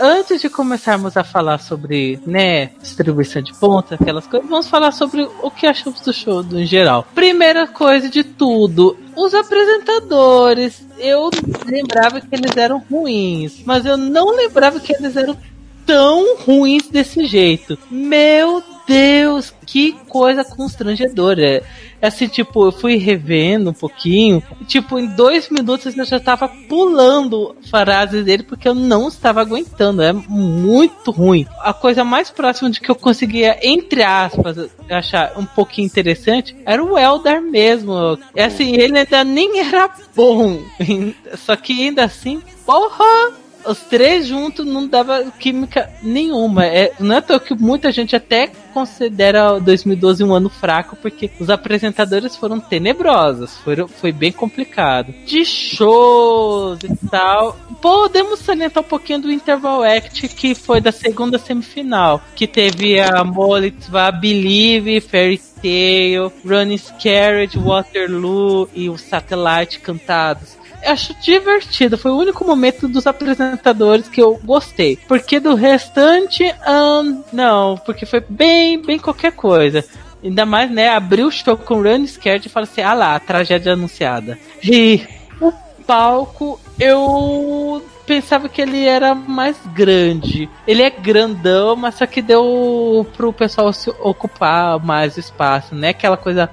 Antes de começarmos a falar sobre, né, distribuição de pontos, aquelas coisas, vamos falar sobre o que achamos do show no geral. Primeira coisa de tudo, os apresentadores. Eu lembrava que eles eram ruins, mas eu não lembrava que eles eram tão ruins desse jeito. Meu Deus, que coisa constrangedora. É Assim, tipo, eu fui revendo um pouquinho. Tipo, em dois minutos eu já tava pulando frases dele porque eu não estava aguentando. É muito ruim. A coisa mais próxima de que eu conseguia, entre aspas, achar um pouquinho interessante era o Eldar mesmo. É assim, ele ainda nem era bom. Só que ainda assim, porra! Os três juntos não dava química nenhuma. É, não é toa que muita gente até considera 2012 um ano fraco, porque os apresentadores foram tenebrosos. Foram, foi bem complicado. De shows e tal. Podemos salientar um pouquinho do Interval Act, que foi da segunda semifinal. Que teve a Molitva, Believe, Fairy Tail, Running Carriage, Waterloo e o Satellite cantados acho divertido. Foi o único momento dos apresentadores que eu gostei. Porque do restante, não, porque foi bem, bem qualquer coisa. Ainda mais, né, abriu o show com Run Scared e fala assim, ah lá, tragédia anunciada. E o palco, eu pensava que ele era mais grande. Ele é grandão, mas só que deu pro pessoal se ocupar mais espaço, né? Aquela coisa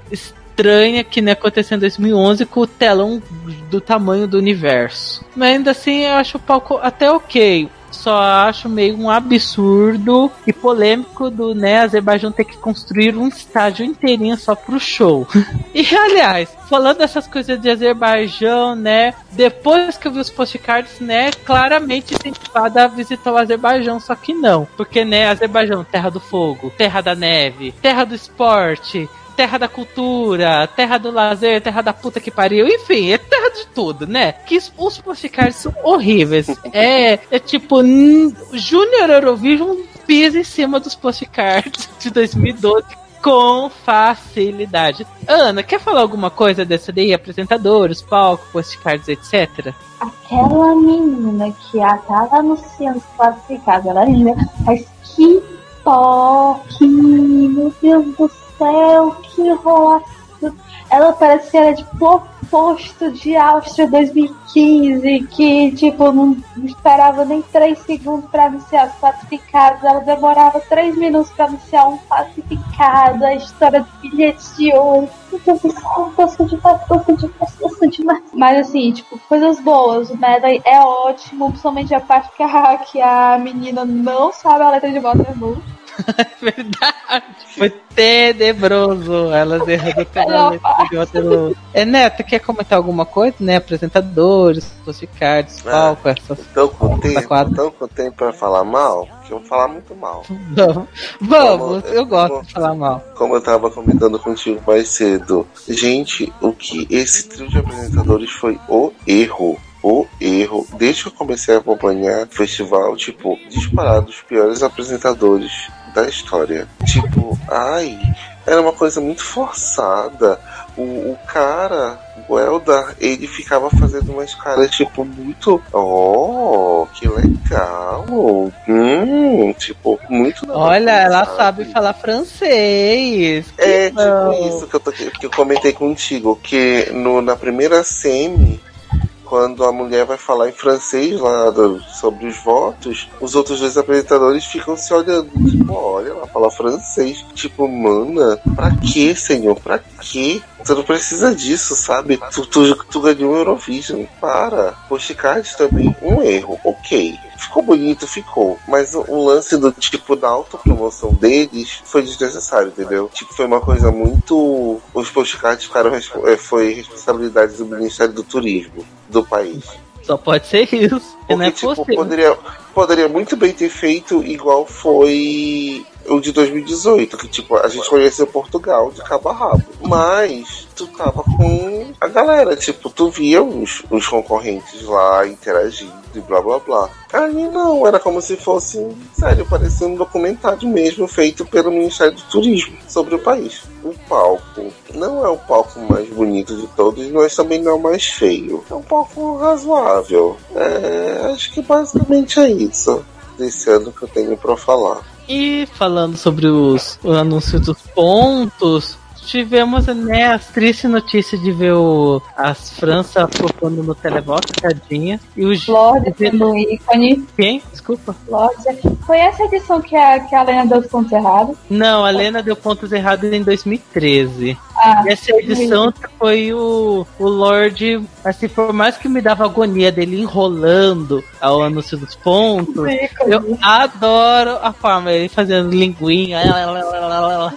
estranha que nem aconteceu em 2011 com o telão do tamanho do universo. Mas ainda assim, eu acho o palco até ok. Só acho meio um absurdo e polêmico do né, Azerbaijão ter que construir um estádio inteirinho só pro show. e aliás, falando dessas coisas de Azerbaijão, né? Depois que eu vi os postcards, né? Claramente incentivada a visitar o Azerbaijão, só que não. Porque, né, Azerbaijão, terra do fogo, terra da neve, terra do esporte, terra da cultura, terra do lazer, terra da puta que pariu, enfim, é terra de tudo, né? Que os- os postcards são horríveis. É, é tipo, Junior Eurovision pisa em cima dos postcards de 2012 com facilidade. Ana, quer falar alguma coisa dessa daí? Apresentadores, palco, postcards, etc? Aquela menina que já tava anunciando os classificados, ela linda, mas que toque, meu Deus do céu, que enrolação. Ela parece que era tipo oposto de Áustria 2015, que tipo, não esperava nem 3 segundos para anunciar os classificados, ela demorava 3 minutos para anunciar um classificado, a história de bilhetes de ouro. Do céu. Mas assim, tipo, coisas boas, o medley é ótimo, principalmente a parte que a, que a menina não sabe a letra de Waterloo. Verdade. Foi tenebroso. Elas errando de Waterloo. É, Neto, quer comentar alguma coisa, né? Apresentadores, postcards, palco, essas Tão com tempo, quadra. tão com tempo pra falar mal, que eu vou falar muito mal. Vamos, vamos, eu gosto de falar mal. Como eu tava comentando contigo mais cedo, gente, o que esse trio de apresentadores foi o erro. O erro, desde que eu comecei a acompanhar o festival, tipo, disparado os piores apresentadores da história. Tipo, ai, era uma coisa muito forçada. o, o cara, o Eldar, ele ficava fazendo umas caras, tipo, muito. Oh, que legal! Hum, tipo, muito legal. Olha, ela sabe falar francês. É, bom. tipo isso que eu, tô- que eu comentei contigo, que no, na primeira semi, quando a mulher vai falar em francês lá do- sobre os votos, os outros dois apresentadores ficam se olhando, tipo, olha, ela fala francês. Tipo, mana, pra que, senhor? Pra que? Você não precisa disso, sabe? Tu, tu, tu ganhou o Eurovision. Para. Postcard também, um erro, ok. Ficou bonito, ficou. Mas o, lance do tipo da autopromoção deles foi desnecessário, entendeu? Tipo, foi uma coisa muito. Os postcards ficaram. eh, Foi responsabilidade do Ministério do Turismo do país. Só pode ser isso. Porque, não é tipo, possível. poderia, poderia muito bem ter feito igual foi o de 2018, que tipo, a gente conheceu Portugal de cabo a rabo. Mas tu tava com a galera, tipo, tu via os, os concorrentes lá interagindo e blá blá blá. Ali não, era como se fosse, sério, parecia um documentário mesmo feito pelo Ministério do Turismo sobre o país. O palco não é o palco mais bonito de todos, mas também não é o mais feio. É um palco razoável. É, acho que basicamente é isso desse ano que eu tenho pra falar. E falando sobre os, o anúncio dos pontos, tivemos né, a triste notícia de ver o, as França flopando no Televox, tadinha. E o Lorde sendo ícone. Quem? Desculpa. Lorde. Foi essa edição que a, que a Lena deu os pontos errados? Não, a Lena deu pontos errados em 2013. Ah, essa edição foi o, o Lorde, assim, por mais que me dava agonia dele enrolando ao anúncio dos pontos, eu adoro a forma ele fazendo linguinha.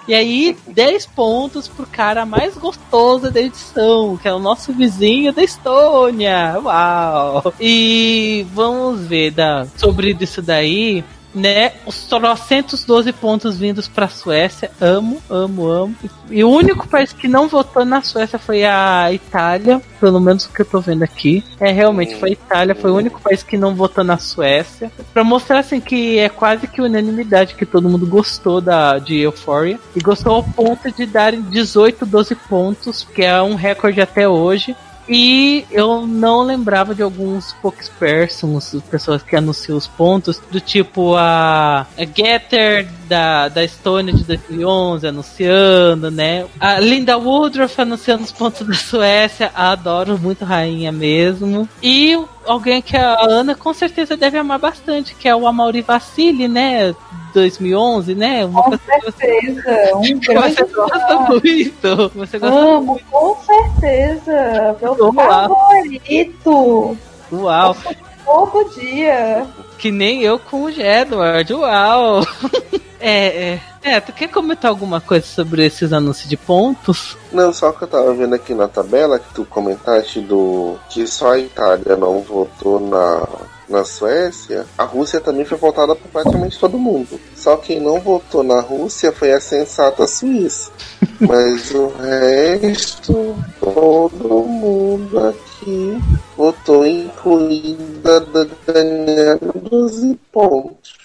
E aí, 10 pontos pro cara mais gostoso da edição, que é o nosso vizinho da Estônia. Uau! E vamos ver da, sobre isso daí. Né, os 912 pontos vindos pra Suécia, amo, amo, amo. E o único país que não votou na Suécia foi a Itália, pelo menos o que eu tô vendo aqui. É, realmente, foi a Itália, foi o único país que não votou na Suécia. Pra mostrar, assim, que é quase que unanimidade, que todo mundo gostou da, de Euphoria. E gostou ao ponto de darem 18, 12 pontos, que é um recorde até hoje. E eu não lembrava de alguns spokespersons, pessoas que anunciam os pontos, do tipo a, a Getter da, da Estônia de 2011 anunciando, né? A Linda Woodruff anunciando os pontos da Suécia, adoro muito rainha mesmo. E alguém que a Ana com certeza deve amar bastante, que é o Amaury Vassili, né? 2011, né? Uma com certeza. Um que você gosta muito. Você gosta Amo, com certeza. Meu Uau. favorito. Uau! Todo dia. Que nem eu com o Edward, uau! é, é, é, tu quer comentar alguma coisa sobre esses anúncios de pontos? Não, só que eu tava vendo aqui na tabela que tu comentaste do que só a Itália não votou na, na Suécia, a Rússia também foi votada por praticamente todo mundo. Só quem não votou na Rússia foi a sensata Suíça. Mas o resto, todo mundo aqui votou, incluindo a da Daniela 12 pontos.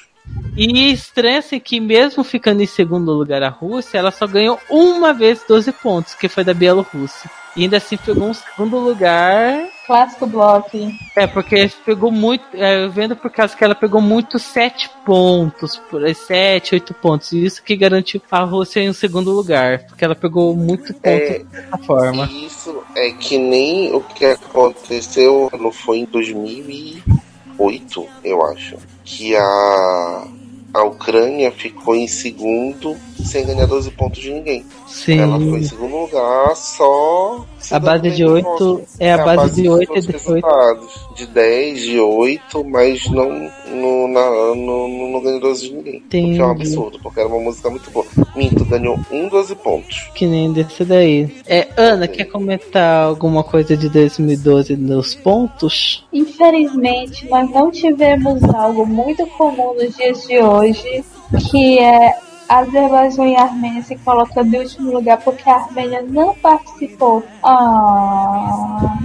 E estranha assim que mesmo ficando em segundo lugar a Rússia, ela só ganhou uma vez 12 pontos, que foi da Bielorrússia. E ainda assim pegou um segundo lugar. Clássico bloco. É, porque pegou muito. É, vendo por causa que ela pegou muito 7 pontos, por aí, 7, 8 pontos. E isso que garantiu a Rússia em um segundo lugar. Porque ela pegou muito ponto É, dessa forma. Isso é que nem o que aconteceu, não foi em 2008, eu acho, que a, a Ucrânia ficou em segundo sem ganhar 12 pontos de ninguém. Sim. Ela foi em segundo lugar só. se A bem de no 8 voto. é a base de dos 8 e de 8. resultados. De 10, de 8, mas não, no, na, no, no, não ganhou 12 de ninguém. O que é um Entendi. absurdo, porque era uma música muito boa. Minto, ganhou um 12 pontos. Que nem desse daí. É, Ana, quer comentar alguma coisa de 2012 nos pontos? Infelizmente, nós não tivemos algo muito comum nos dias de hoje, que é Azerbaijão e Armênia se colocando em último lugar porque a Armênia não participou. Ah.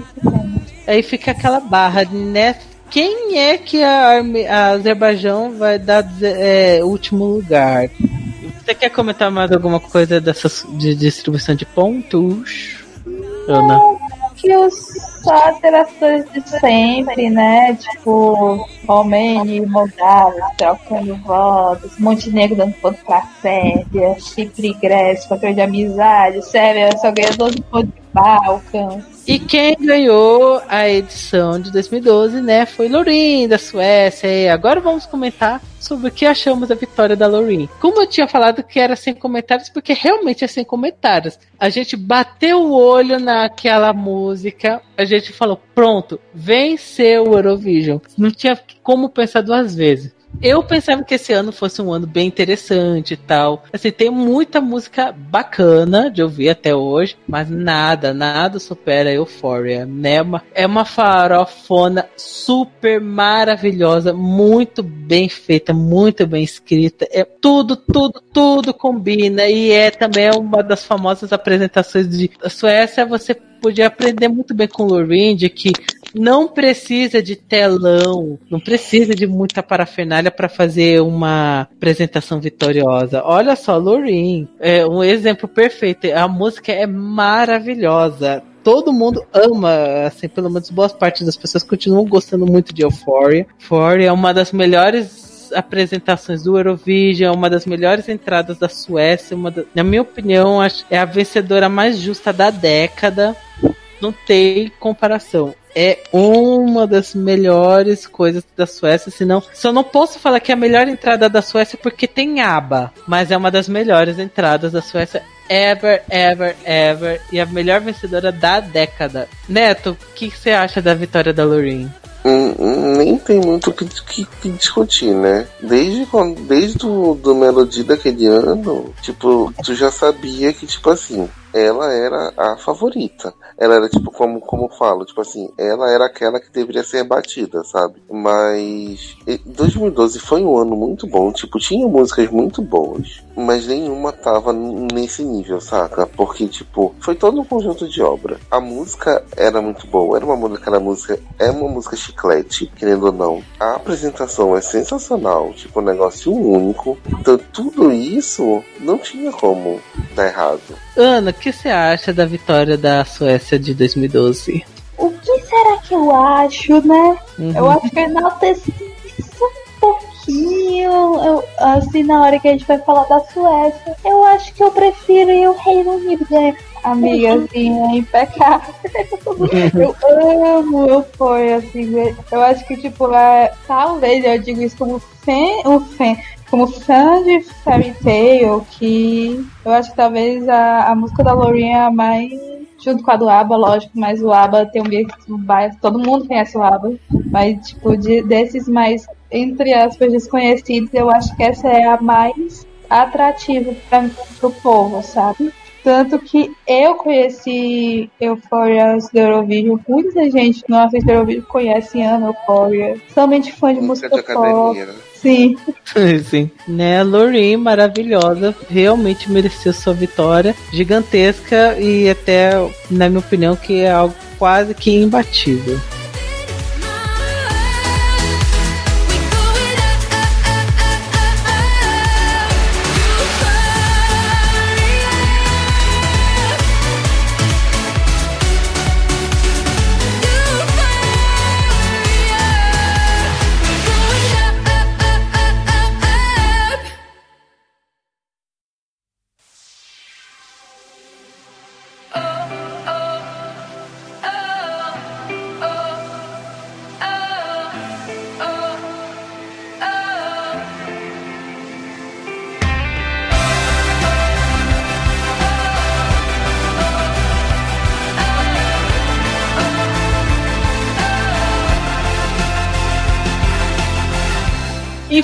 Aí fica aquela barra, né? Quem é que a, Arme- a Azerbaijão vai dar é, último lugar? Você quer comentar mais alguma coisa dessas de distribuição de pontos? Ana? Que os só alterações de sempre, né? Tipo, Romênia e Moldávia trocando votos, Montenegro dando ponto pra Sérvia, Chipre e Grécia, fator de amizade, Sérvia só ganha 12 pontos de Balcãs. E quem ganhou a edição de 2012, né, foi Lorin, da Suécia. E agora vamos comentar sobre o que achamos da vitória da Lorin. Como eu tinha falado que era sem comentários, porque realmente é sem comentários. A gente bateu o olho naquela música, a gente falou, pronto, venceu o Eurovision. Não tinha como pensar duas vezes. Eu pensava que esse ano fosse um ano bem interessante e tal. Assim, tem muita música bacana de ouvir até hoje, mas nada, nada supera Euphoria, né? É uma farofona super maravilhosa, muito bem feita, muito bem escrita. É tudo, tudo, tudo combina e é também uma das famosas apresentações de Suécia. Você podia aprender muito bem com o Lorraine de que não precisa de telão, não precisa de muita parafernália para fazer uma apresentação vitoriosa. Olha só, Lorraine, é um exemplo perfeito. A música é maravilhosa todo mundo ama, assim, pelo menos boas partes das pessoas continuam gostando muito de Euphoria. Euphoria é uma das melhores apresentações do Eurovision, uma das melhores entradas da Suécia, uma na minha opinião, é a vencedora mais justa da década. Não tem comparação é uma das melhores coisas da Suécia, senão só não posso falar que é a melhor entrada da Suécia porque tem aba, mas é uma das melhores entradas da Suécia ever, ever, ever e a melhor vencedora da década. Neto, o que você acha da vitória da Loreen? Hum, hum, nem tem muito o que, que, que, discutir, né? Desde, quando, desde o do Melody daquele ano, tipo, tu já sabia que, tipo assim, ela era a favorita. Ela era tipo, como, como falo, tipo assim, ela era aquela que deveria ser batida, sabe? Mas 2012 foi um ano muito bom, tipo, tinha músicas muito boas, mas nenhuma tava nesse nível, saca? Porque, tipo, foi todo um conjunto de obra. A música era muito boa, era uma música, aquela música, é uma música chiclete, querendo ou não. A apresentação é sensacional, tipo, um negócio único. Então, tudo isso não tinha como dar errado. Ana, que você acha da vitória da Suécia de 2012? O que será que eu acho, né? Uhum. Eu acho que eu enalteci isso um pouquinho. Eu, assim, na hora que a gente vai falar da Suécia, eu acho que eu prefiro ir o Reino Unido, né? Amigazinha impecável. eu amo eu foi assim. Eu acho que, tipo, é, talvez eu digo isso como fã, o fã como fã de Fairy Tail, que eu acho que talvez a, a música da Loreen é a mais junto com a do ABBA, lógico, mas o ABBA tem um meio todo mundo conhece o ABBA, mas tipo, de, desses mais, entre aspas, desconhecidos, eu acho que essa é a mais atrativa para o povo, sabe? Tanto que eu conheci Euphoria do Eurovision. Muita gente que não assiste Eurovision conhece Ana Euphoria. Somente fã de música, música de pop. Né? Sim. Sim. Né, Loreen, maravilhosa, realmente mereceu sua vitória, gigantesca e até, na minha opinião, que é algo quase que imbatível.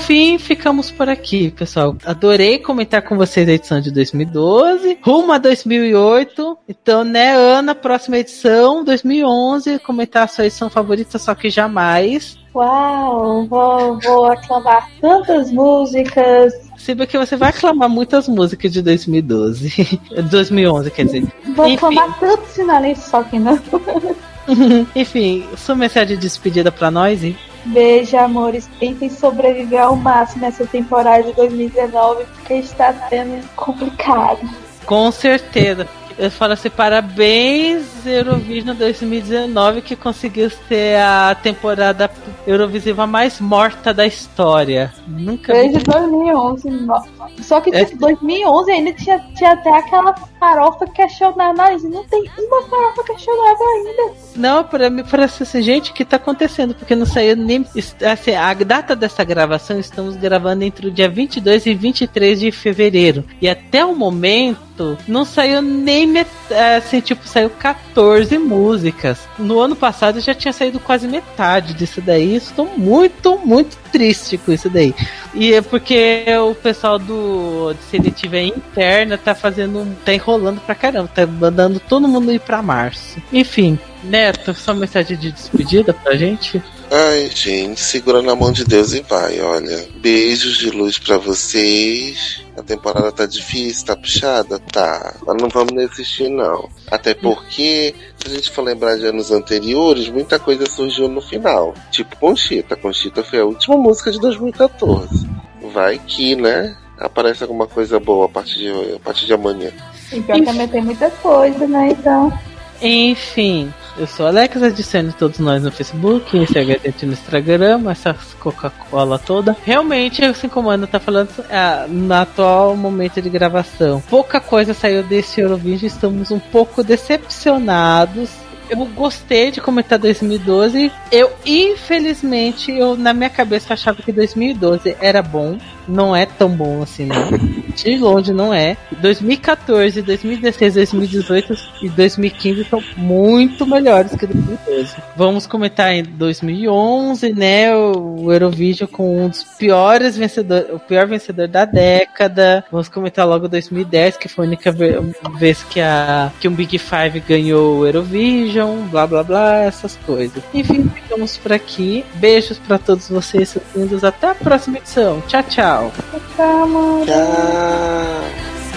Enfim, ficamos por aqui, pessoal. Adorei comentar com vocês a edição de 2012, rumo a 2008. Então, né, Ana, próxima edição, 2011, comentar a sua edição favorita, só que jamais. Uau, vou, vou aclamar tantas músicas. Saiba que você vai aclamar muitas músicas de 2012. 2011, quer dizer. Vou Enfim. aclamar tantos finalistas, só que não. Enfim, sua mensagem de despedida pra nós, hein? Beijo, amores. Tentem sobreviver ao máximo nessa temporada de 2019, porque está sendo complicado. Com certeza. Eu falo assim, parabéns Eurovision 2019 que conseguiu ser a temporada Eurovisiva mais morta da história. Nunca vi. Desde 2011. no- Só que É. tipo, 2011 ainda tinha, tinha até aquela farofa questionável. Não tem uma farofa questionável ainda. Não, pra mim parece assim, gente, o que tá acontecendo? Porque não saiu nem. Assim, a data dessa gravação, estamos gravando entre o dia 22 e 23 de fevereiro. E até o momento, não saiu nem. met- Assim, tipo, saiu 14 músicas. No ano passado já tinha saído quase metade disso daí. Estou muito, muito triste com isso daí. E é porque o pessoal do de seletiva interna tá fazendo. tá enrolando pra caramba, tá mandando todo mundo ir pra março. Enfim, Neto, só mensagem de despedida pra gente. Ai, gente, segura na mão de Deus e vai, olha. Beijos de luz pra vocês. A temporada tá difícil, tá puxada? Tá. Mas não vamos desistir, não. Até porque, se a gente for lembrar de anos anteriores, muita coisa surgiu no final. Tipo Conchita. Conchita foi a última música de 2014. Vai que, né? Aparece alguma coisa boa a partir de, a partir de amanhã. E pior também tem muita coisa, né? Então. Enfim, eu sou Alex, adicione todos nós no Facebook, segue a gente no Instagram, essa Coca-Cola toda. Realmente, como a Ana tá falando, ah, no atual momento de gravação, pouca coisa saiu desse Eurovision, estamos um pouco decepcionados. Eu gostei de comentar 2012. Eu, infelizmente, eu na minha cabeça achava que 2012 era bom. Não é tão bom assim, não. De longe não é. 2014, 2016, 2018 e 2015 são muito melhores que 2012. Vamos comentar em 2011, né? O Eurovision com um dos piores vencedores, o pior vencedor da década. Vamos comentar logo 2010, que foi a única ve- vez que, a, que um Big Five ganhou o Eurovision, blá blá blá, essas coisas. Enfim, ficamos por aqui. Beijos pra todos vocês, seus lindos. Até a próxima edição. Tchau, tchau. Calma. Tchau.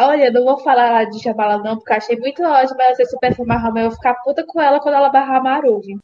Olha, não vou falar de Shabala não, porque achei muito ótimo ela ser super Marrom. Eu vou ficar puta com ela quando ela barrar a Maruvi.